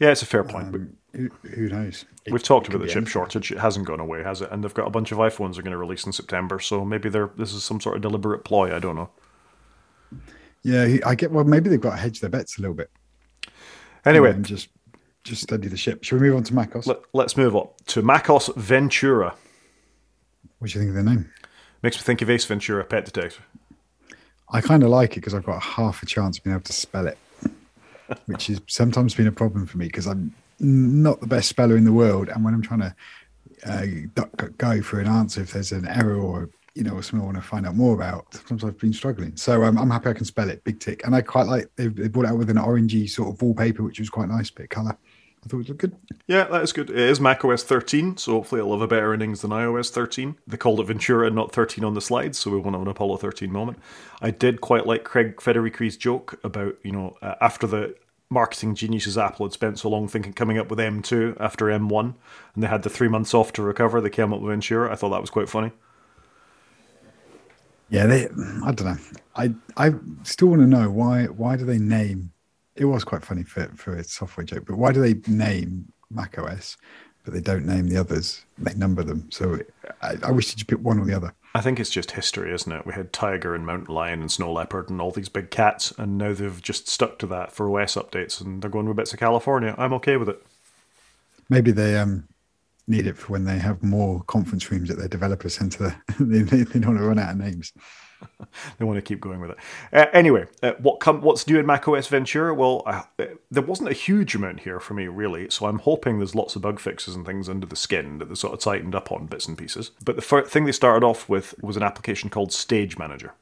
Yeah, it's a fair point. Um, who, who knows? It- We've talked about the chip anything. shortage. It hasn't gone away, has it? And they've got a bunch of iPhones they're going to release in September, so maybe they're this is some sort of deliberate ploy. I don't know. Yeah, I get. Well, maybe they've got to hedge their bets a little bit. Anyway, and just just study the ship. Should we move on to macOS? let, let's move on to macOS Ventura. What do you think of the name? Makes me think of Ace Ventura, Pet Detective. I kind of like it because I've got half a chance of being able to spell it, which has sometimes been a problem for me because I'm not the best speller in the world, and when I'm trying to uh, go for an answer, if there's an error or you know something I want to find out more about, sometimes I've been struggling. So um, I'm happy I can spell it. Big tick, and I quite like they they brought out with an orangey sort of wallpaper, which was quite nice, bit of color. I thought it looked good. Yeah, that is good. It is macOS 13, so hopefully it'll have a better innings than iOS 13. They called it Ventura and not 13 on the slides, so we won't have an Apollo 13 moment. I did quite like Craig Federighi's joke about, you know, uh, after the marketing geniuses Apple had spent so long thinking coming up with M2 after M1, and they had the three months off to recover, they came up with Ventura. I thought that was quite funny. Yeah, they. I don't know. I I still want to know why why do they name? It was quite funny for for a software joke, but why do they name Mac OS, but they don't name the others? They number them. So I, I wish they just pick one or the other. I think it's just history, isn't it? We had Tiger and Mountain Lion and Snow Leopard and all these big cats, and now they've just stuck to that for OS updates, and they're going with bits of California. I'm okay with it. Maybe they um need it for when they have more conference rooms at their developer center. they, they, they don't want to run out of names. They want to keep going with it. Uh, anyway, uh, what com- what's new in macOS Ventura? Well, uh, there wasn't a huge amount here for me, really. So I'm hoping there's lots of bug fixes and things under the skin that they sort of tightened up on bits and pieces. But the first thing they started off with was an application called Stage Manager.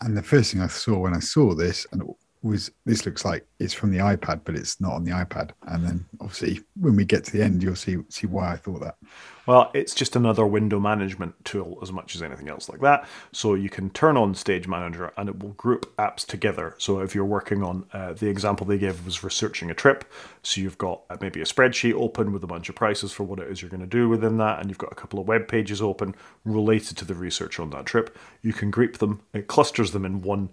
And the first thing I saw when I saw this and was this looks like it's from the iPad, but it's not on the iPad. And then obviously when we get to the end, you'll see see why I thought that. Well, it's just another window management tool as much as anything else like that. So you can turn on Stage Manager and it will group apps together. So if you're working on uh, the example they gave was researching a trip, so you've got uh, maybe a spreadsheet open with a bunch of prices for what it is you're going to do within that, and you've got a couple of web pages open related to the research on that trip. You can group them, it clusters them in one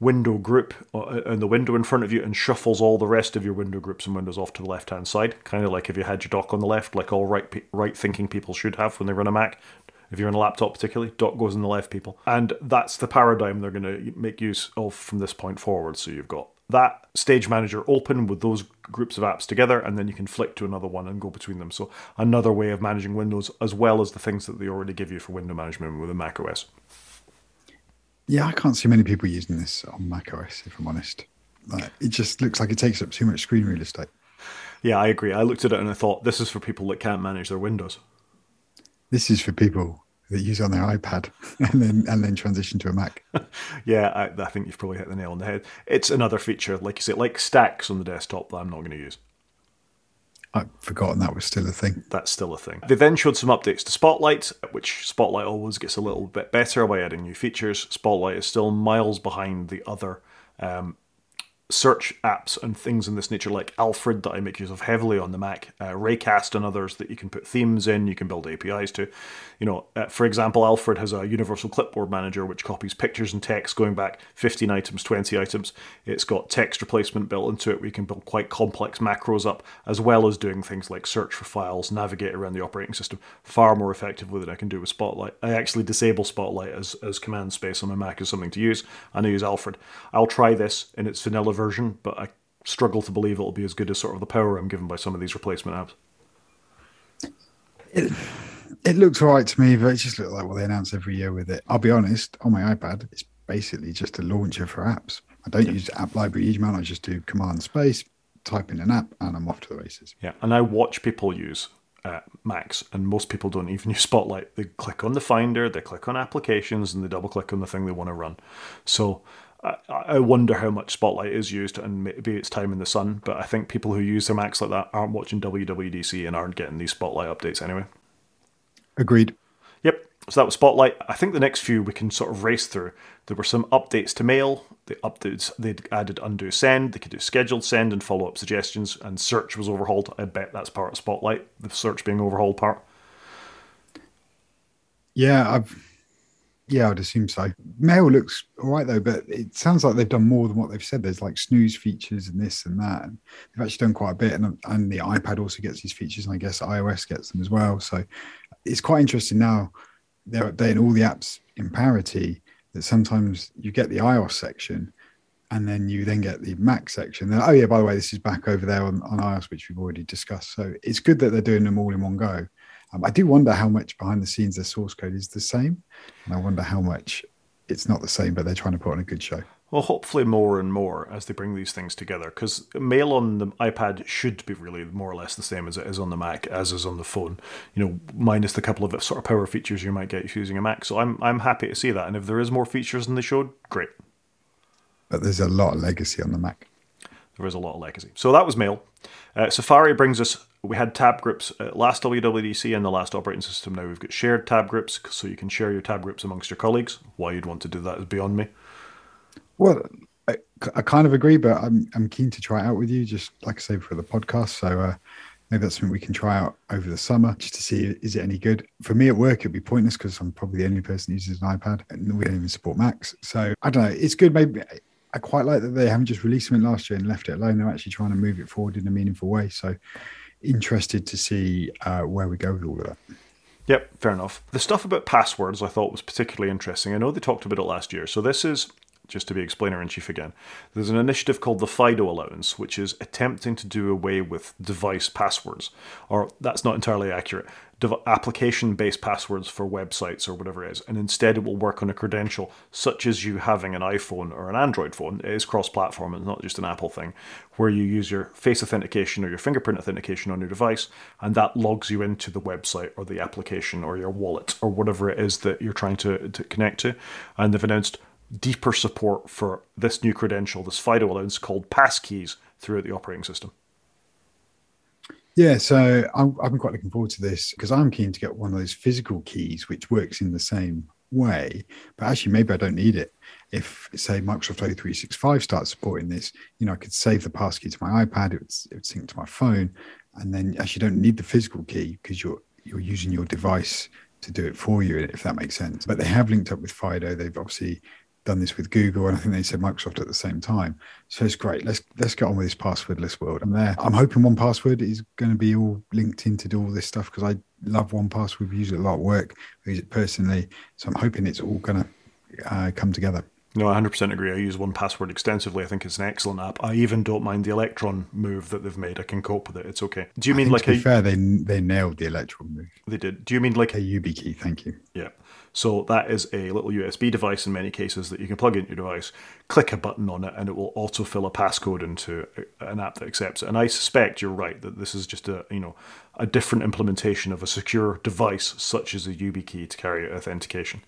window group uh, in the window in front of you and shuffles all the rest of your window groups and windows off to the left hand side. Kind of like if you had your dock on the left like all right right thinking people should have when they run a mac. If you're on a laptop particularly dock goes on the left people. And that's the paradigm they're going to make use of from this point forward. So you've got that stage manager open with those groups of apps together and then you can flick to another one and go between them. So another way of managing windows as well as the things that they already give you for window management with a mac os Yeah, I can't see many people using this on Mac OS, if I'm honest. Like, it just looks like it takes up too much screen real estate. Yeah, I agree. I looked at it and I thought this is for people that can't manage their Windows. This is for people that use on their iPad and then and then transition to a Mac. yeah, I, I, think you've probably hit the nail on the head. It's another feature, like you say, like stacks on the desktop that I'm not going to use. I've forgotten that was still a thing. That's still a thing. They then showed some updates to Spotlight, which Spotlight always gets a little bit better by adding new features. Spotlight is still miles behind the other um, search apps and things in this nature, like Alfred, that I make use of heavily on the Mac, uh, Raycast, and others that you can put themes in, you can build APIs to. You know, uh, for example, Alfred has a universal clipboard manager which copies pictures and text going back 15 items, 20 items. It's got text replacement built into it where you can build quite complex macros up, as well as doing things like search for files, navigate around the operating system far more effectively than I can do with Spotlight. I actually disable Spotlight as, as command space on my Mac as something to use, and I use Alfred. I'll try this in its vanilla version, but I struggle to believe it'll be as good as sort of the power I'm given by some of these replacement apps. It, it looks all right to me, but it just looks like what they announce every year with it. I'll be honest, on my iPad, it's basically just a launcher for apps. I don't yeah. use app library huge amount. I just do command space, type in an app, and I'm off to the races. Yeah, and I watch people use uh, Macs, and most people don't even use Spotlight. They click on the Finder, they click on applications, and they double click on the thing they want to run. So I, I wonder how much Spotlight is used, and maybe it's time in the sun. But I think people who use their Macs like that aren't watching WWDC and aren't getting these Spotlight updates anyway. Agreed. Yep. So that was Spotlight. I think the next few we can sort of race through. There were some updates to mail. The updates they'd added undo send. They could do scheduled send and follow up suggestions. And search was overhauled. I bet that's part of Spotlight. The search being overhauled part. Yeah, I've yeah, I'd assume so. Mail looks all right though, but it sounds like they've done more than what they've said. There's like snooze features and this and that, and they've actually done quite a bit. And, and the iPad also gets these features, and I guess iOS gets them as well. So it's quite interesting now. They're updating all the apps in parity. That sometimes you get the iOS section, and then you then get the Mac section. Then, oh yeah, by the way, this is back over there on, on iOS, which we've already discussed. So it's good that they're doing them all in one go. Um, I do wonder how much behind the scenes the source code is the same, and I wonder how much it's not the same, but they're trying to put on a good show. Well, hopefully more and more as they bring these things together, because Mail on the iPad should be really more or less the same as it is on the Mac, as is on the phone. You know, minus the couple of sort of power features you might get using a Mac. So I'm I'm happy to see that, and if there is more features than they showed, great. But there's a lot of legacy on the Mac. There is a lot of legacy. So that was Mail. Uh, Safari brings us we had tab groups at last WWDC and the last operating system. Now we've got shared tab groups, so you can share your tab groups amongst your colleagues. Why you'd want to do that is beyond me. Well, I, I kind of agree, but I'm I'm keen to try it out with you, just like I say for the podcast. So uh, maybe that's something we can try out over the summer, just to see is it any good. For me at work, it'd be pointless because I'm probably the only person who uses an iPad, and we don't even support Macs. So I don't know. It's good. Maybe I quite like that they haven't just released something last year and left it alone. They're actually trying to move it forward in a meaningful way. So interested to see uh, where we go with all of that. Yep, fair enough. The stuff about passwords I thought was particularly interesting. I know they talked about it last year. So this is just to be explainer in chief again, there's an initiative called the FIDO Alliance, which is attempting to do away with device passwords. Or that's not entirely accurate. Application based passwords for websites or whatever it is. And instead, it will work on a credential, such as you having an iPhone or an Android phone. It is cross platform, it's not just an Apple thing, where you use your face authentication or your fingerprint authentication on your device, and that logs you into the website or the application or your wallet or whatever it is that you're trying to, to connect to. And they've announced deeper support for this new credential, this FIDO Alliance called passkeys throughout the operating system. Yeah, so I'm, I'm quite looking forward to this because I'm keen to get one of those physical keys which works in the same way, but actually maybe I don't need it. If say Microsoft O365 starts supporting this, you know, I could save the passkey to my iPad, it would, it would sync to my phone, and then actually don't need the physical key because you're you're using your device to do it for you, if that makes sense. But they have linked up with Fido. They've obviously done this with Google, and I think they said Microsoft at the same time. So it's great. Let's let's get on with this passwordless world. I'm there. I'm hoping 1Password is going to be all linked in to do all this stuff because I love 1Password. We use it a lot at work. We use it personally, so I'm hoping it's all going to uh, come together. No, I 100% agree. I use 1Password extensively. I think it's an excellent app. I even don't mind the Electron move that they've made. I can cope with it. It's okay. Do you I mean like to be a fair, they they nailed the electron move. they did? Do you mean like A YubiKey, thank you. Yeah. So that is a little USB device in many cases that you can plug into your device, click a button on it, and it will autofill a passcode into an app that accepts it. And I suspect you're right that this is just a you know a different implementation of a secure device such as a YubiKey to carry authentication.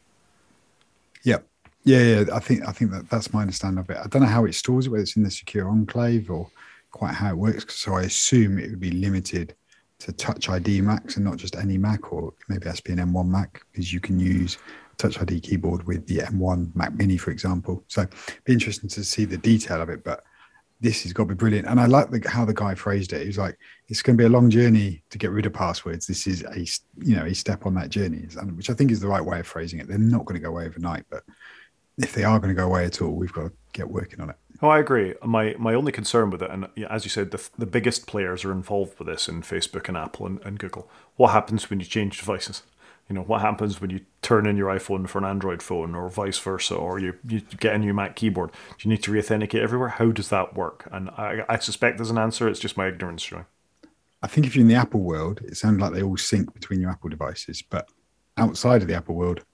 Yeah. Yeah, yeah. I think I think that that's my understanding of it. I don't know how it stores it, whether it's in the secure enclave or quite how it works. So I assume it would be limited to Touch ID Macs and not just any Mac, or maybe to be an M1 Mac because you can use Touch ID keyboard with the M1 Mac Mini, for example. So be interesting to see the detail of it, but this has got to be brilliant. And I like the, how the guy phrased it. He was like, "It's going to be a long journey to get rid of passwords. This is a you know a step on that journey," and which I think is the right way of phrasing it. They're not going to go away overnight, but if they are going to go away at all, we've got to get working on it. Oh, I agree. My my only concern with it, and as you said, the, the biggest players are involved with this in Facebook and Apple and, and Google. What happens when you change devices? You know, what happens when you turn in your iPhone for an Android phone, or vice versa, or you, you get a new Mac keyboard? Do you need to re-authenticate everywhere? How does that work? And I, I suspect there's an answer. It's just my ignorance showing. I think if you're in the Apple world, it sounds like they all sync between your Apple devices, but outside of the Apple world,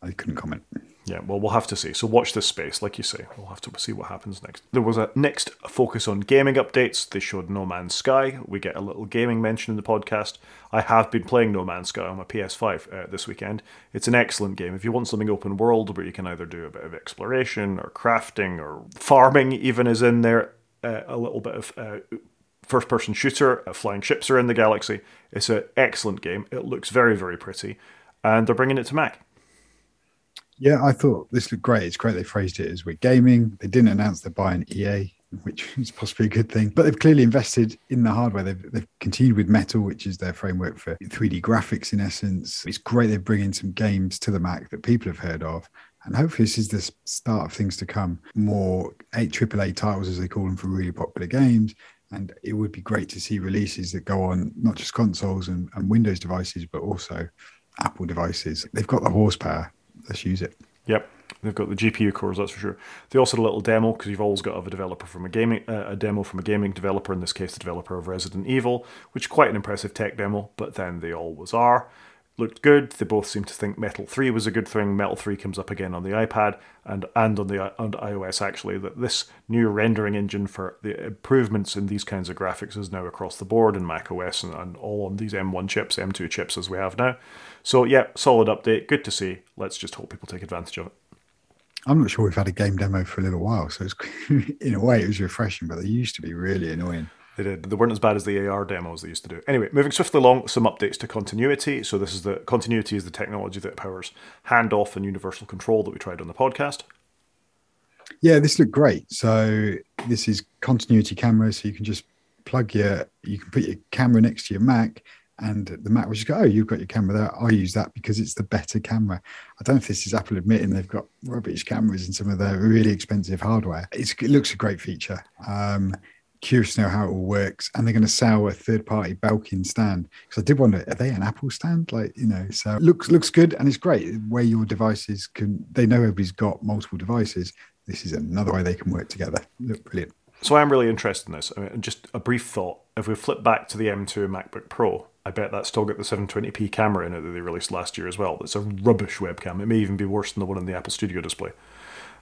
I couldn't comment. Yeah, well, we'll have to see. So watch this space, like you say. We'll have to see what happens next. There was a next focus on gaming updates. They showed No Man's Sky. We get a little gaming mention in the podcast. I have been playing No Man's Sky on my PS5 uh, this weekend. It's an excellent game. If you want something open world where you can either do a bit of exploration or crafting or farming, even is in there, uh, a little bit of uh, first person shooter, uh, flying ships are in the galaxy. It's an excellent game. It looks very, very pretty. And they're bringing it to Mac. Yeah, I thought this looked great. It's great they phrased it as we're gaming. They didn't announce they're buying EA, which is possibly a good thing. But they've clearly invested in the hardware. They've, they've continued with Metal, which is their framework for 3D graphics in essence. It's great they're bringing some games to the Mac that people have heard of. And hopefully, this is the start of things to come. More eight AAA titles, as they call them, for really popular games. And it would be great to see releases that go on not just consoles and, and Windows devices, but also Apple devices. They've got the horsepower. Let's use it. Yep, they've got the GPU cores, that's for sure. They also had a little demo because you've always got to have a developer from a gaming, uh, a demo from a gaming developer. In this case, the developer of Resident Evil, which quite an impressive tech demo. But then they always are. Looked good. They both seem to think Metal Three was a good thing. Metal Three comes up again on the iPad and and on the on iOS actually. That this new rendering engine for the improvements in these kinds of graphics is now across the board in Mac OS and, and all on these M1 chips, M2 chips as we have now. So yeah, solid update. Good to see. Let's just hope people take advantage of it. I'm not sure we've had a game demo for a little while, so it's in a way it was refreshing, but they used to be really annoying. They did. They weren't as bad as the AR demos they used to do. Anyway, moving swiftly along, some updates to continuity. So this is the continuity is the technology that powers handoff and universal control that we tried on the podcast. Yeah, this looked great. So this is continuity camera, so you can just plug your, you can put your camera next to your Mac, and the Mac will just go, "Oh, you've got your camera there. I'll use that because it's the better camera." I don't know if this is Apple admitting they've got rubbish cameras in some of their really expensive hardware. It's, it looks a great feature. Um, curious to know how it all works, and they're going to sell a third-party Belkin stand because I did wonder, are they an Apple stand? Like you know, so looks looks good, and it's great where your devices can. They know everybody's got multiple devices. This is another way they can work together. Look brilliant. So I'm really interested in this. I mean, just a brief thought. If we flip back to the M2 MacBook Pro, I bet that's still got the 720p camera in it that they released last year as well. It's a rubbish webcam. It may even be worse than the one in the Apple Studio display.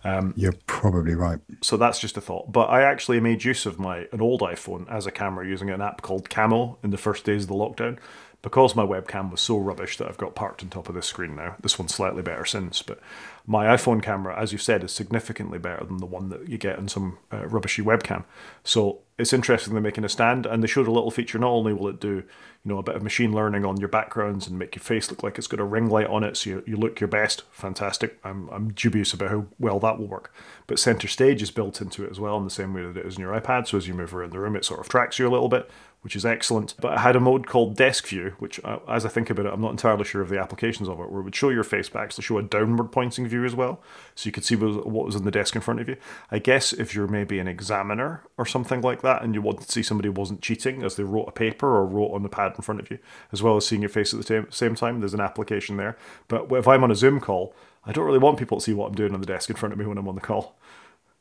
Um, You're probably right. So that's just a thought. But I actually made use of my an old iPhone as a camera using an app called Camo in the first days of the lockdown. Because my webcam was so rubbish that I've got parked on top of this screen now. This one's slightly better since, but my iPhone camera, as you said, is significantly better than the one that you get on some uh, rubbishy webcam. So it's interesting they're making a stand, and they showed a little feature. Not only will it do, you know, a bit of machine learning on your backgrounds and make your face look like it's got a ring light on it, so you, you look your best. Fantastic. I'm I'm dubious about how well that will work. But center stage is built into it as well in the same way that it is in your iPad. So as you move around the room, it sort of tracks you a little bit, which is excellent. But it had a mode called Desk View, which, uh, as I think about it, I'm not entirely sure of the applications of it, where it would show your face, but actually show a downward pointing view as well, so you could see what was, on the desk in front of you. I guess if you're maybe an examiner or something like that, and you wanted to see somebody wasn't cheating as they wrote a paper or wrote on the pad in front of you, as well as seeing your face at the same time, there's an application there. But if I'm on a Zoom call, I don't really want people to see what I'm doing on the desk in front of me when I'm on the call.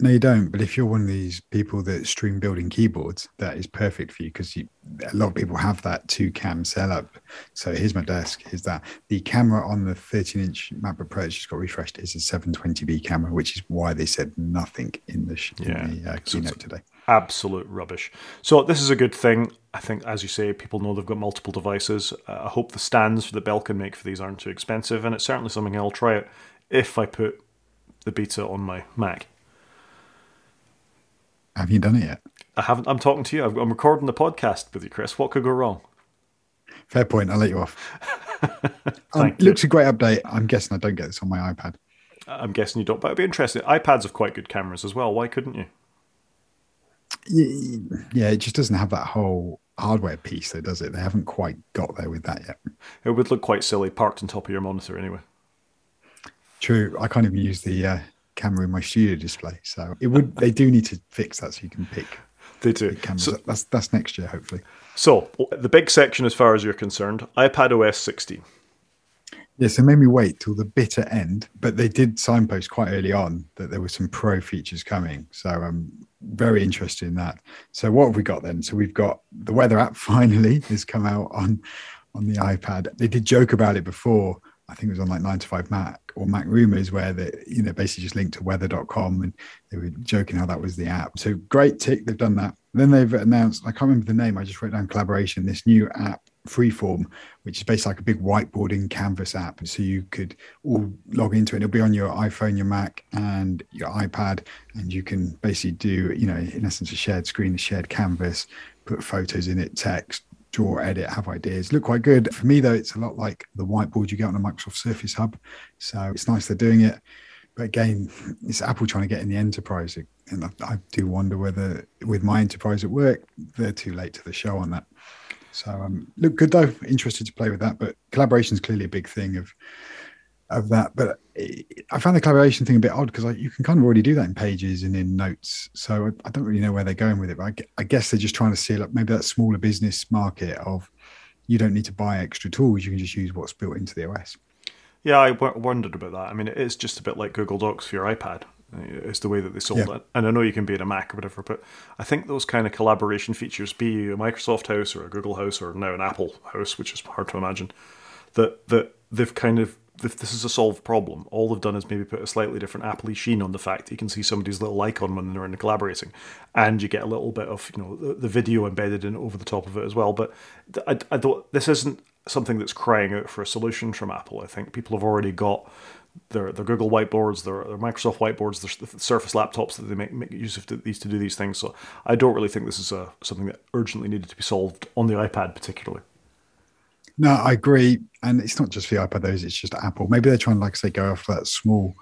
No, you don't. But if you're one of these people that stream building keyboards, that is perfect for you because a lot of people have that two cam setup. So here's my desk. Here's that. The camera on the 13 inch MacBook Pro just got refreshed is a 720p camera, which is why they said nothing in the, yeah. in the uh, keynote today. Absolute rubbish. So this is a good thing. I think, as you say, people know they've got multiple devices. Uh, I hope the stands that Belkin make for these aren't too expensive, and it's certainly something I'll try it if I put the beta on my Mac. Have you done it yet? I haven't. I'm talking to you. I'm recording the podcast with you, Chris. What could go wrong? Fair point. I'll let you off. um, you. Looks a great update. I'm guessing I don't get this on my iPad. I'm guessing you don't, but it'd be interesting. iPads have quite good cameras as well. Why couldn't you? Yeah, it just doesn't have that whole hardware piece, though, does it? They haven't quite got there with that yet. It would look quite silly parked on top of your monitor anyway. True. I can't even use the uh, camera in my studio display. So it would they do need to fix that so you can pick. They do. So, that's that's next year, hopefully. So the big section, as far as you're concerned, iPad OS 16. Yes, it made me wait till the bitter end, but they did signpost quite early on that there were some pro features coming. So I'm very interested in that. So what have we got then? So we've got the weather app finally has come out on on the iPad. They did joke about it before I think it was on like 9to5Mac or MacRumors where they, you know, basically just linked to weather.com and they were joking how that was the app. So great tick, they've done that. Then they've announced, I can't remember the name, I just wrote down collaboration, this new app, Freeform, which is basically like a big whiteboarding canvas app. So you could all log into it. It'll be on your iPhone, your Mac, and your iPad. And you can basically do, you know, in essence, a shared screen, a shared canvas, put photos in it, text, draw, edit, have ideas. Look quite good. For me, though, it's a lot like the whiteboard you get on a Microsoft Surface Hub. So it's nice they're doing it. But again, it's Apple trying to get in the enterprise. And I, I do wonder whether with my enterprise at work, they're too late to the show on that. So um, look good though. Interested to play with that. But collaboration is clearly a big thing of of that. But I found the collaboration thing a bit odd because you can kind of already do that in Pages and in Notes. So I, I don't really know where they're going with it. But I, I, guess they're just trying to see like maybe that smaller business market of you don't need to buy extra tools. You can just use what's built into the OS. Yeah, I w- wondered about that. I mean, it is just a bit like Google Docs for your iPad. Uh, it's the way that they sold yeah. it. And I know you can be in a Mac or whatever, but I think those kind of collaboration features, be a Microsoft house or a Google house or now an Apple house, which is hard to imagine, that that they've kind of if this is a solved problem, all they've done is maybe put a slightly different Apple sheen on the fact that you can see somebody's little icon when they're in the collaborating, and you get a little bit of you know the, the video embedded in over the top of it as well. But I, I don't. This isn't something that's crying out for a solution from Apple. I think people have already got their their Google whiteboards, their, their Microsoft whiteboards, their Surface laptops that they make, make use of these to do these things. So I don't really think this is a, something that urgently needed to be solved on the iPad particularly. No, I agree, and it's not just for the iPad; those it's just Apple. Maybe they're trying, like I say, go after that small,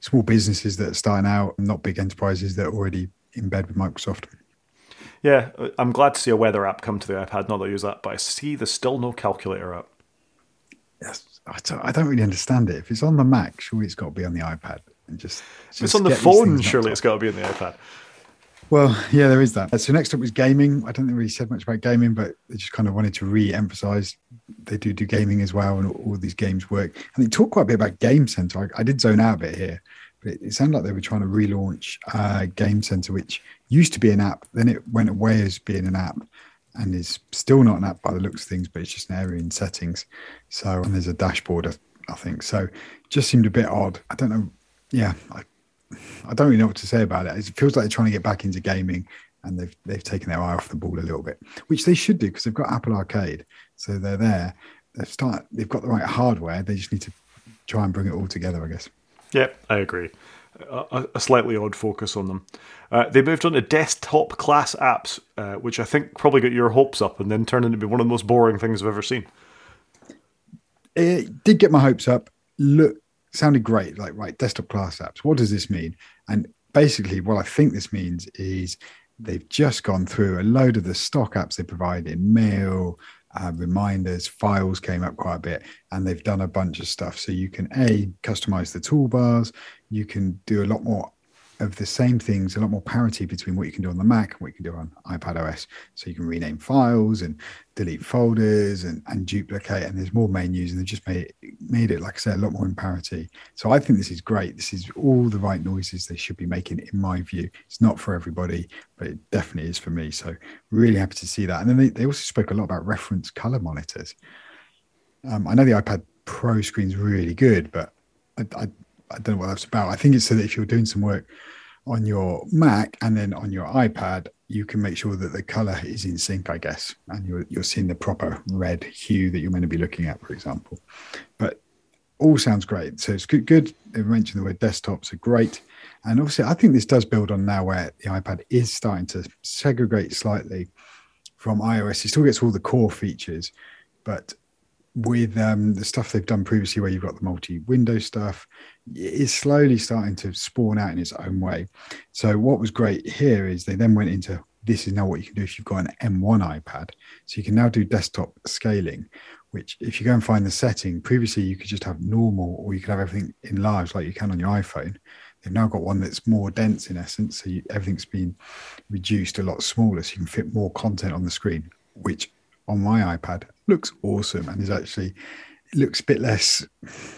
small businesses that are starting out, not big enterprises that are already in bed with Microsoft. Yeah, I'm glad to see a weather app come to the iPad. Not that I use that, but I see there's still no calculator app. Yes, I don't, I don't really understand it. If it's on the Mac, surely it's got to be on the iPad. And just, just it's on the phone, surely it's got to be on the iPad. Well, yeah, there is that. So next up was gaming. I don't think we really said much about gaming, but they just kind of wanted to re-emphasize they do do gaming as well, and all, these games work. And they talk quite a bit about Game Center. I, I did zone out a bit here, but it, it, sounded like they were trying to relaunch uh, Game Center, which used to be an app, then it went away as being an app, and is still not an app by the looks of things, but it's just an area in settings. So and there's a dashboard, I, I think. So just seemed a bit odd. I don't know. Yeah, I, I don't really know what to say about it. It feels like they're trying to get back into gaming and they've they've taken their eye off the ball a little bit, which they should do because they've got Apple Arcade, so they're there. They've start they've got the right hardware. They just need to try and bring it all together, I guess. Yep, I agree. A, a slightly odd focus on them. Uh, they moved on to desktop class apps, uh, which I think probably got your hopes up and then turned into be one of the most boring things I've ever seen. It did get my hopes up. Look, sounded great. Like, right, desktop class apps. What does this mean? And basically, what I think this means is they've just gone through a load of the stock apps they provide in mail, uh, reminders, files came up quite a bit, and they've done a bunch of stuff. So you can a customize the toolbars, you can do a lot more of the same things, a lot more parity between what you can do on the Mac and what you can do on iPad OS. So you can rename files and delete folders and, and duplicate, and there's more menus, and they've just made it, made it, like I said, a lot more in parity. So I think this is great. This is all the right noises they should be making, in my view. It's not for everybody, but it definitely is for me. So really happy to see that. And then they, they also spoke a lot about reference color monitors. Um, I know the iPad Pro screen's really good, but I, I, I don't know what that's about. I think it's so that if you're doing some work on your Mac and then on your iPad, you can make sure that the color is in sync, I guess, and you're you're seeing the proper red hue that you're meant to be looking at, for example. But all sounds great. So it's good. Good. They mentioned the word desktops are great, and obviously, I think this does build on now where the iPad is starting to segregate slightly from iOS. It still gets all the core features, but with um, the stuff they've done previously, where you've got the multi-window stuff, it's slowly starting to spawn out in its own way. So what was great here is they then went into this is now what you can do if you've got an M1 iPad. So you can now do desktop scaling, which if you go and find the setting, previously you could just have normal or you could have everything enlarged like you can on your iPhone. They've now got one that's more dense in essence. So you, everything's been reduced a lot smaller so you can fit more content on the screen, which on my iPad looks awesome and is actually looks a bit less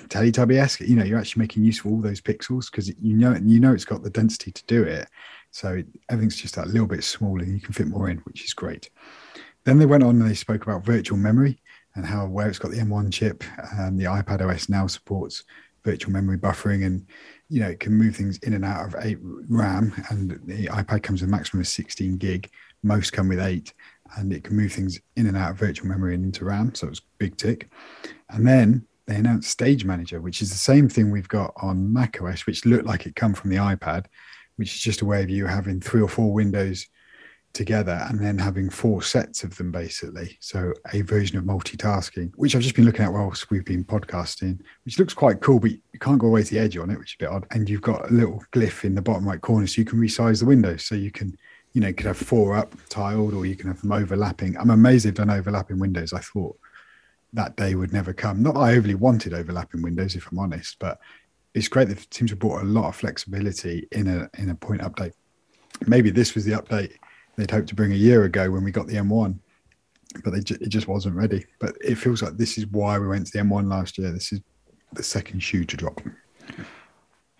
Teletubby-esque. You know, you're actually making use of all those pixels because you know you know it's got the density to do it. So everything's just that little bit smaller and you can fit more in, which is great. Then they went on and they spoke about virtual memory and how where it's got the M1 chip and the iPad OS now supports virtual memory buffering and you know it can move things in and out of eight RAM and the iPad comes with a maximum of 16 gig. Most come with eight and it can move things in and out of virtual memory and into RAM. So it's big tick. And then they announced Stage Manager, which is the same thing we've got on macOS, which looked like it come from the iPad, which is just a way of you having three or four windows together and then having four sets of them basically. So a version of multitasking, which I've just been looking at whilst we've been podcasting, which looks quite cool, but you can't go away to the edge on it, which is a bit odd. And you've got a little glyph in the bottom right corner, so you can resize the window. So you can you know, you could have four up tiled or you can have them overlapping. I'm amazed they've done overlapping windows. I thought that day would never come. Not that I overly wanted overlapping windows, if I'm honest, but it's great. They seem to have brought a lot of flexibility in a in a point update. Maybe this was the update they'd hoped to bring a year ago when we got the M1, but they ju- it just wasn't ready. But it feels like this is why we went to the M1 last year. This is the second shoe to drop.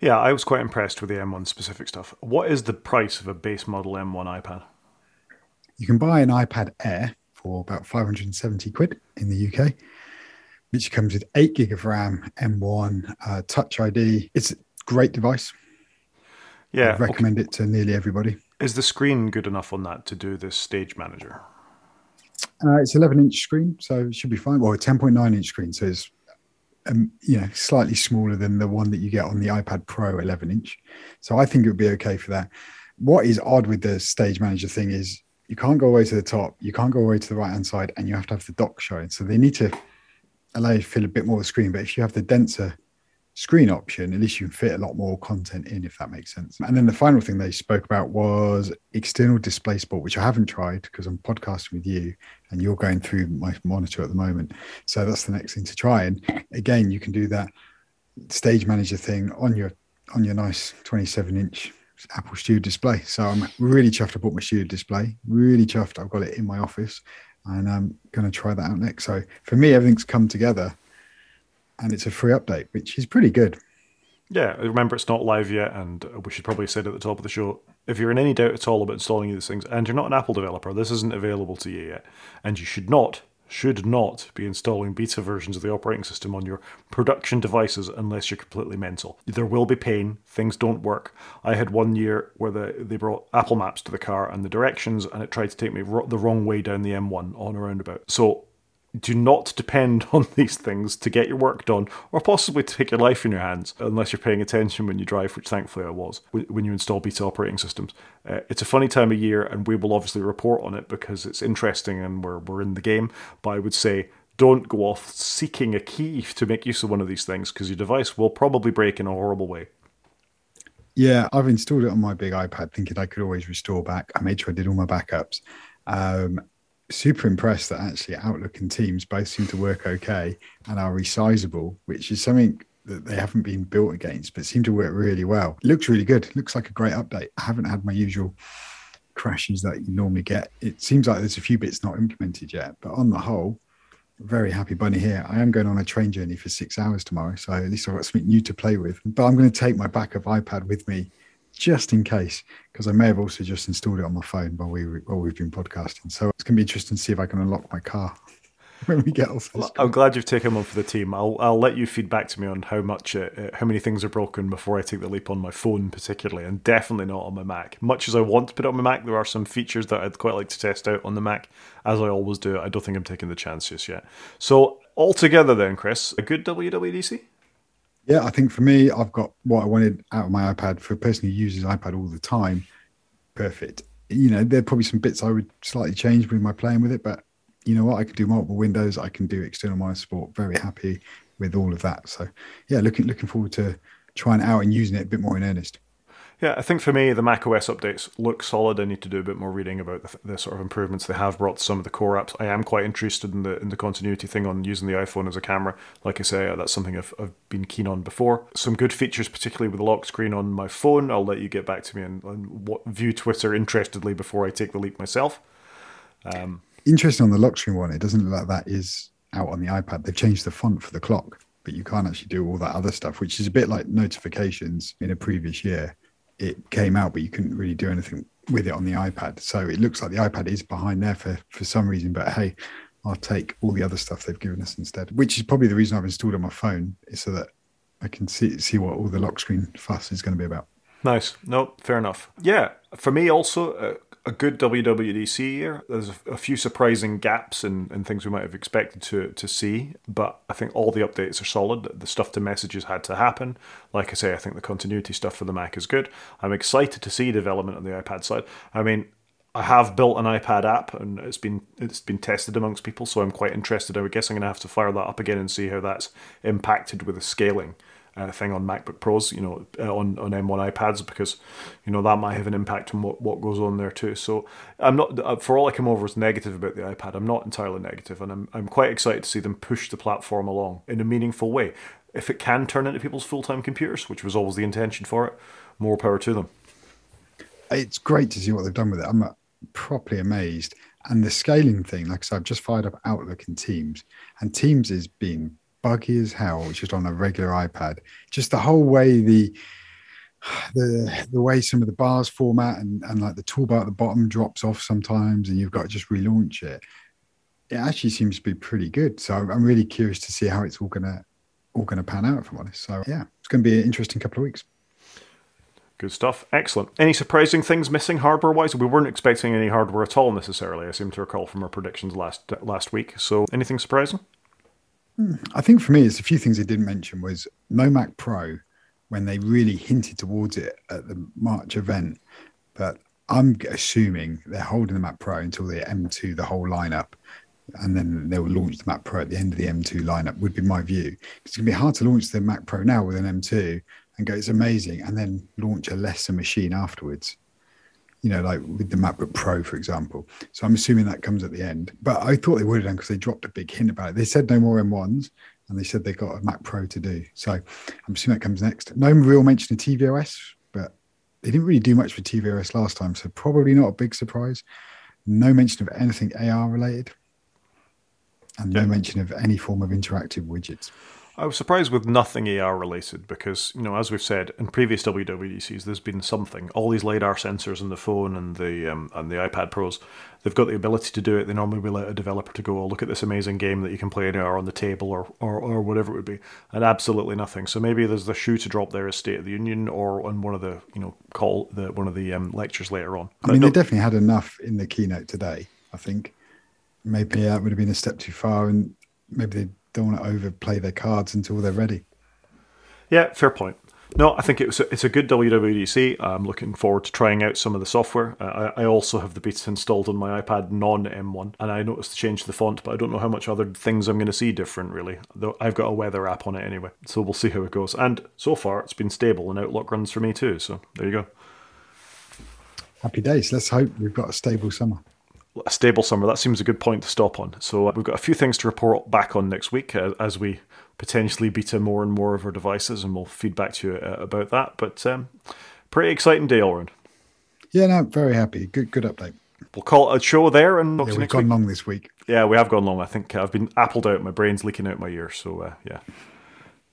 Yeah, I was quite impressed with the M1 specific stuff. What is the price of a base model M1 iPad? You can buy an iPad Air for about 570 quid in the UK, which comes with 8 gig of RAM, M1, uh, Touch ID. It's a great device. Yeah. I recommend okay. it to nearly everybody. Is the screen good enough on that to do this stage manager? Uh, it's 11 inch screen, so it should be fine. Well, a 10.9 inch screen, so it's um, you know, slightly smaller than the one that you get on the iPad Pro 11 inch. So I think it would be okay for that. What is odd with the stage manager thing is you can't go away to the top, you can't go away to the right hand side, and you have to have the dock showing. So they need to allow you to fill a bit more of the screen. But if you have the denser screen option, at least you can fit a lot more content in, if that makes sense. And then the final thing they spoke about was external display support, which I haven't tried because I'm podcasting with you and you're going through my monitor at the moment. So that's the next thing to try. And again, you can do that stage manager thing on your on your nice 27 inch Apple Studio display. So I'm really chuffed I bought my Studio display. Really chuffed I've got it in my office and I'm going to try that out next. So for me, everything's come together and it's a free update, which is pretty good. Yeah, remember it's not live yet, and we should probably say it at the top of the show. If you're in any doubt at all about installing these things, and you're not an Apple developer, this isn't available to you yet, and you should not, should not be installing beta versions of the operating system on your production devices unless you're completely mental. There will be pain, things don't work. I had one year where the, they brought Apple Maps to the car and the directions, and it tried to take me the wrong way down the M1 on a roundabout. So do not depend on these things to get your work done or possibly to take your life in your hands unless you're paying attention when you drive, which thankfully I was when you install beta operating systems. Uh, it's a funny time of year and we will obviously report on it because it's interesting and we're, we're in the game. But I would say don't go off seeking a key to make use of one of these things because your device will probably break in a horrible way. Yeah, I've installed it on my big iPad thinking I could always restore back. I made sure I did all my backups. Um, super impressed that actually Outlook and Teams both seem to work okay and are resizable, which is something that they haven't been built against, but seem to work really well. It looks really good. It looks like a great update. I haven't had my usual crashes that you normally get. It seems like there's a few bits not implemented yet, but on the whole, very happy bunny here. I am going on a train journey for six hours tomorrow, so at least I've got something new to play with. But I'm going to take my backup iPad with me just in case, because I may have also just installed it on my phone while we while we've been podcasting. So it's going to be interesting to see if I can unlock my car when we get off. This I'm glad you've taken one for the team. I'll I'll let you feed back to me on how much uh, uh, how many things are broken before I take the leap on my phone, particularly, and definitely not on my Mac. Much as I want to put it on my Mac, there are some features that I'd quite like to test out on the Mac. As I always do, I don't think I'm taking the chance just yet. So altogether, then, Chris, a good WWDC. Yeah, I think for me, I've got what I wanted out of my iPad. For a person who uses iPad all the time, perfect. You know, there are probably some bits I would slightly change with my playing with it, but you know what? I can do multiple windows. I can do external monitor support. Very happy with all of that. So, yeah, looking looking forward to trying it out and using it a bit more in earnest. Yeah, I think for me, the Mac OS updates look solid. I need to do a bit more reading about the, the, sort of improvements they have brought to some of the core apps. I am quite interested in the in the continuity thing on using the iPhone as a camera. Like I say, that's something I've, I've been keen on before. Some good features, particularly with the lock screen on my phone. I'll let you get back to me and, and what, view Twitter interestedly before I take the leap myself. Um, Interesting on the lock screen one. It doesn't look like that is out on the iPad. They've changed the font for the clock, but you can't actually do all that other stuff, which is a bit like notifications in a previous year it came out, but you couldn't really do anything with it on the iPad. So it looks like the iPad is behind there for for some reason. But hey, I'll take all the other stuff they've given us instead, which is probably the reason I've installed on my phone, is so that I can see see what all the lock screen fuss is going to be about. Nice. No, fair enough. Yeah, for me also, uh, a good WWDC year. There's a, few surprising gaps and in things we might have expected to to see, but I think all the updates are solid. The stuff to messages had to happen. Like I say, I think the continuity stuff for the Mac is good. I'm excited to see development on the iPad side. I mean, I have built an iPad app and it's been it's been tested amongst people, so I'm quite interested. I guess I'm going to have to fire that up again and see how that's impacted with the scaling uh, thing on MacBook Pros, you know, uh, on on M1 iPads because you know that might have an impact on what, what goes on there too. So I'm not uh, for all I come over as negative about the iPad. I'm not entirely negative, and I'm I'm quite excited to see them push the platform along in a meaningful way. If it can turn into people's full time computers, which was always the intention for it, more power to them. It's great to see what they've done with it. I'm uh, properly amazed. And the scaling thing, like I said, I've just fired up Outlook and Teams, and Teams is being buggy as hell, just on a regular iPad. Just the whole way the the the way some of the bars format and, and like the toolbar at the bottom drops off sometimes and you've got to just relaunch it. It actually seems to be pretty good. So I'm really curious to see how it's all gonna all gonna pan out, if I'm honest. So yeah, it's gonna be an interesting couple of weeks. Good stuff. Excellent. Any surprising things missing hardware wise? We weren't expecting any hardware at all necessarily. I seem to recall from our predictions last last week. So anything surprising? I think for me, it's a few things they didn't mention was no Mac Pro when they really hinted towards it at the March event. But I'm assuming they're holding the Mac Pro until the M2, the whole lineup, and then they will launch the Mac Pro at the end of the M2 lineup. Would be my view. It's going to be hard to launch the Mac Pro now with an M2 and go, it's amazing, and then launch a lesser machine afterwards you know, like with the MacBook Pro, for example. So I'm assuming that comes at the end. But I thought they would have done because they dropped a big hint about it. They said no more M1s and they said they got a Mac Pro to do. So I'm assuming that comes next. No real mention of tvOS, but they didn't really do much for tvOS last time. So probably not a big surprise. No mention of anything AR related and no mention of any form of interactive widgets. I was surprised with nothing AR related because, you know, as we've said in previous WWDCs, there's been something. All these lidar sensors in the phone and the um, and the iPad Pros, they've got the ability to do it. They normally will let a developer to go, oh, look at this amazing game that you can play in AR on the table or, or or whatever it would be, and absolutely nothing. So maybe there's the shoe to drop there as State of the Union or on one of the you know call the one of the um, lectures later on. I mean, they definitely had enough in the keynote today. I think maybe that would have been a step too far, and maybe they don't want to overplay their cards until they're ready. Yeah, fair point. No, I think it's a, it's a good WWDC. I'm looking forward to trying out some of the software. Uh, I, I, also have the beta installed on my iPad non M1, and I noticed the change to the font, but I don't know how much other things I'm going to see different, really. Though I've got a weather app on it anyway, so we'll see how it goes. And so far, it's been stable, and Outlook runs for me too, so there you go. Happy days. Let's hope we've got a stable summer. A stable summer. That seems a good point to stop on. So uh, we've got a few things to report back on next week uh, as we potentially beta more and more of our devices, and we'll feed back to you uh, about that. But um, pretty exciting day all around. Yeah, no, very happy. Good, good update. We'll call it a show there and yeah, we've gone week. long this week. Yeah, we have gone long. I think I've been appled out. My brain's leaking out my ear. So uh, yeah.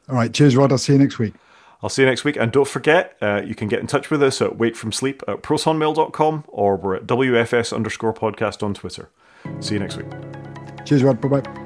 All right. Cheers, Rod. I'll see you next week. I'll see you next week. And don't forget, uh, you can get in touch with us at wakefromsleep at protonmail.com or we're at WFS underscore podcast on Twitter. See you next week. Cheers, Rod. Bye bye.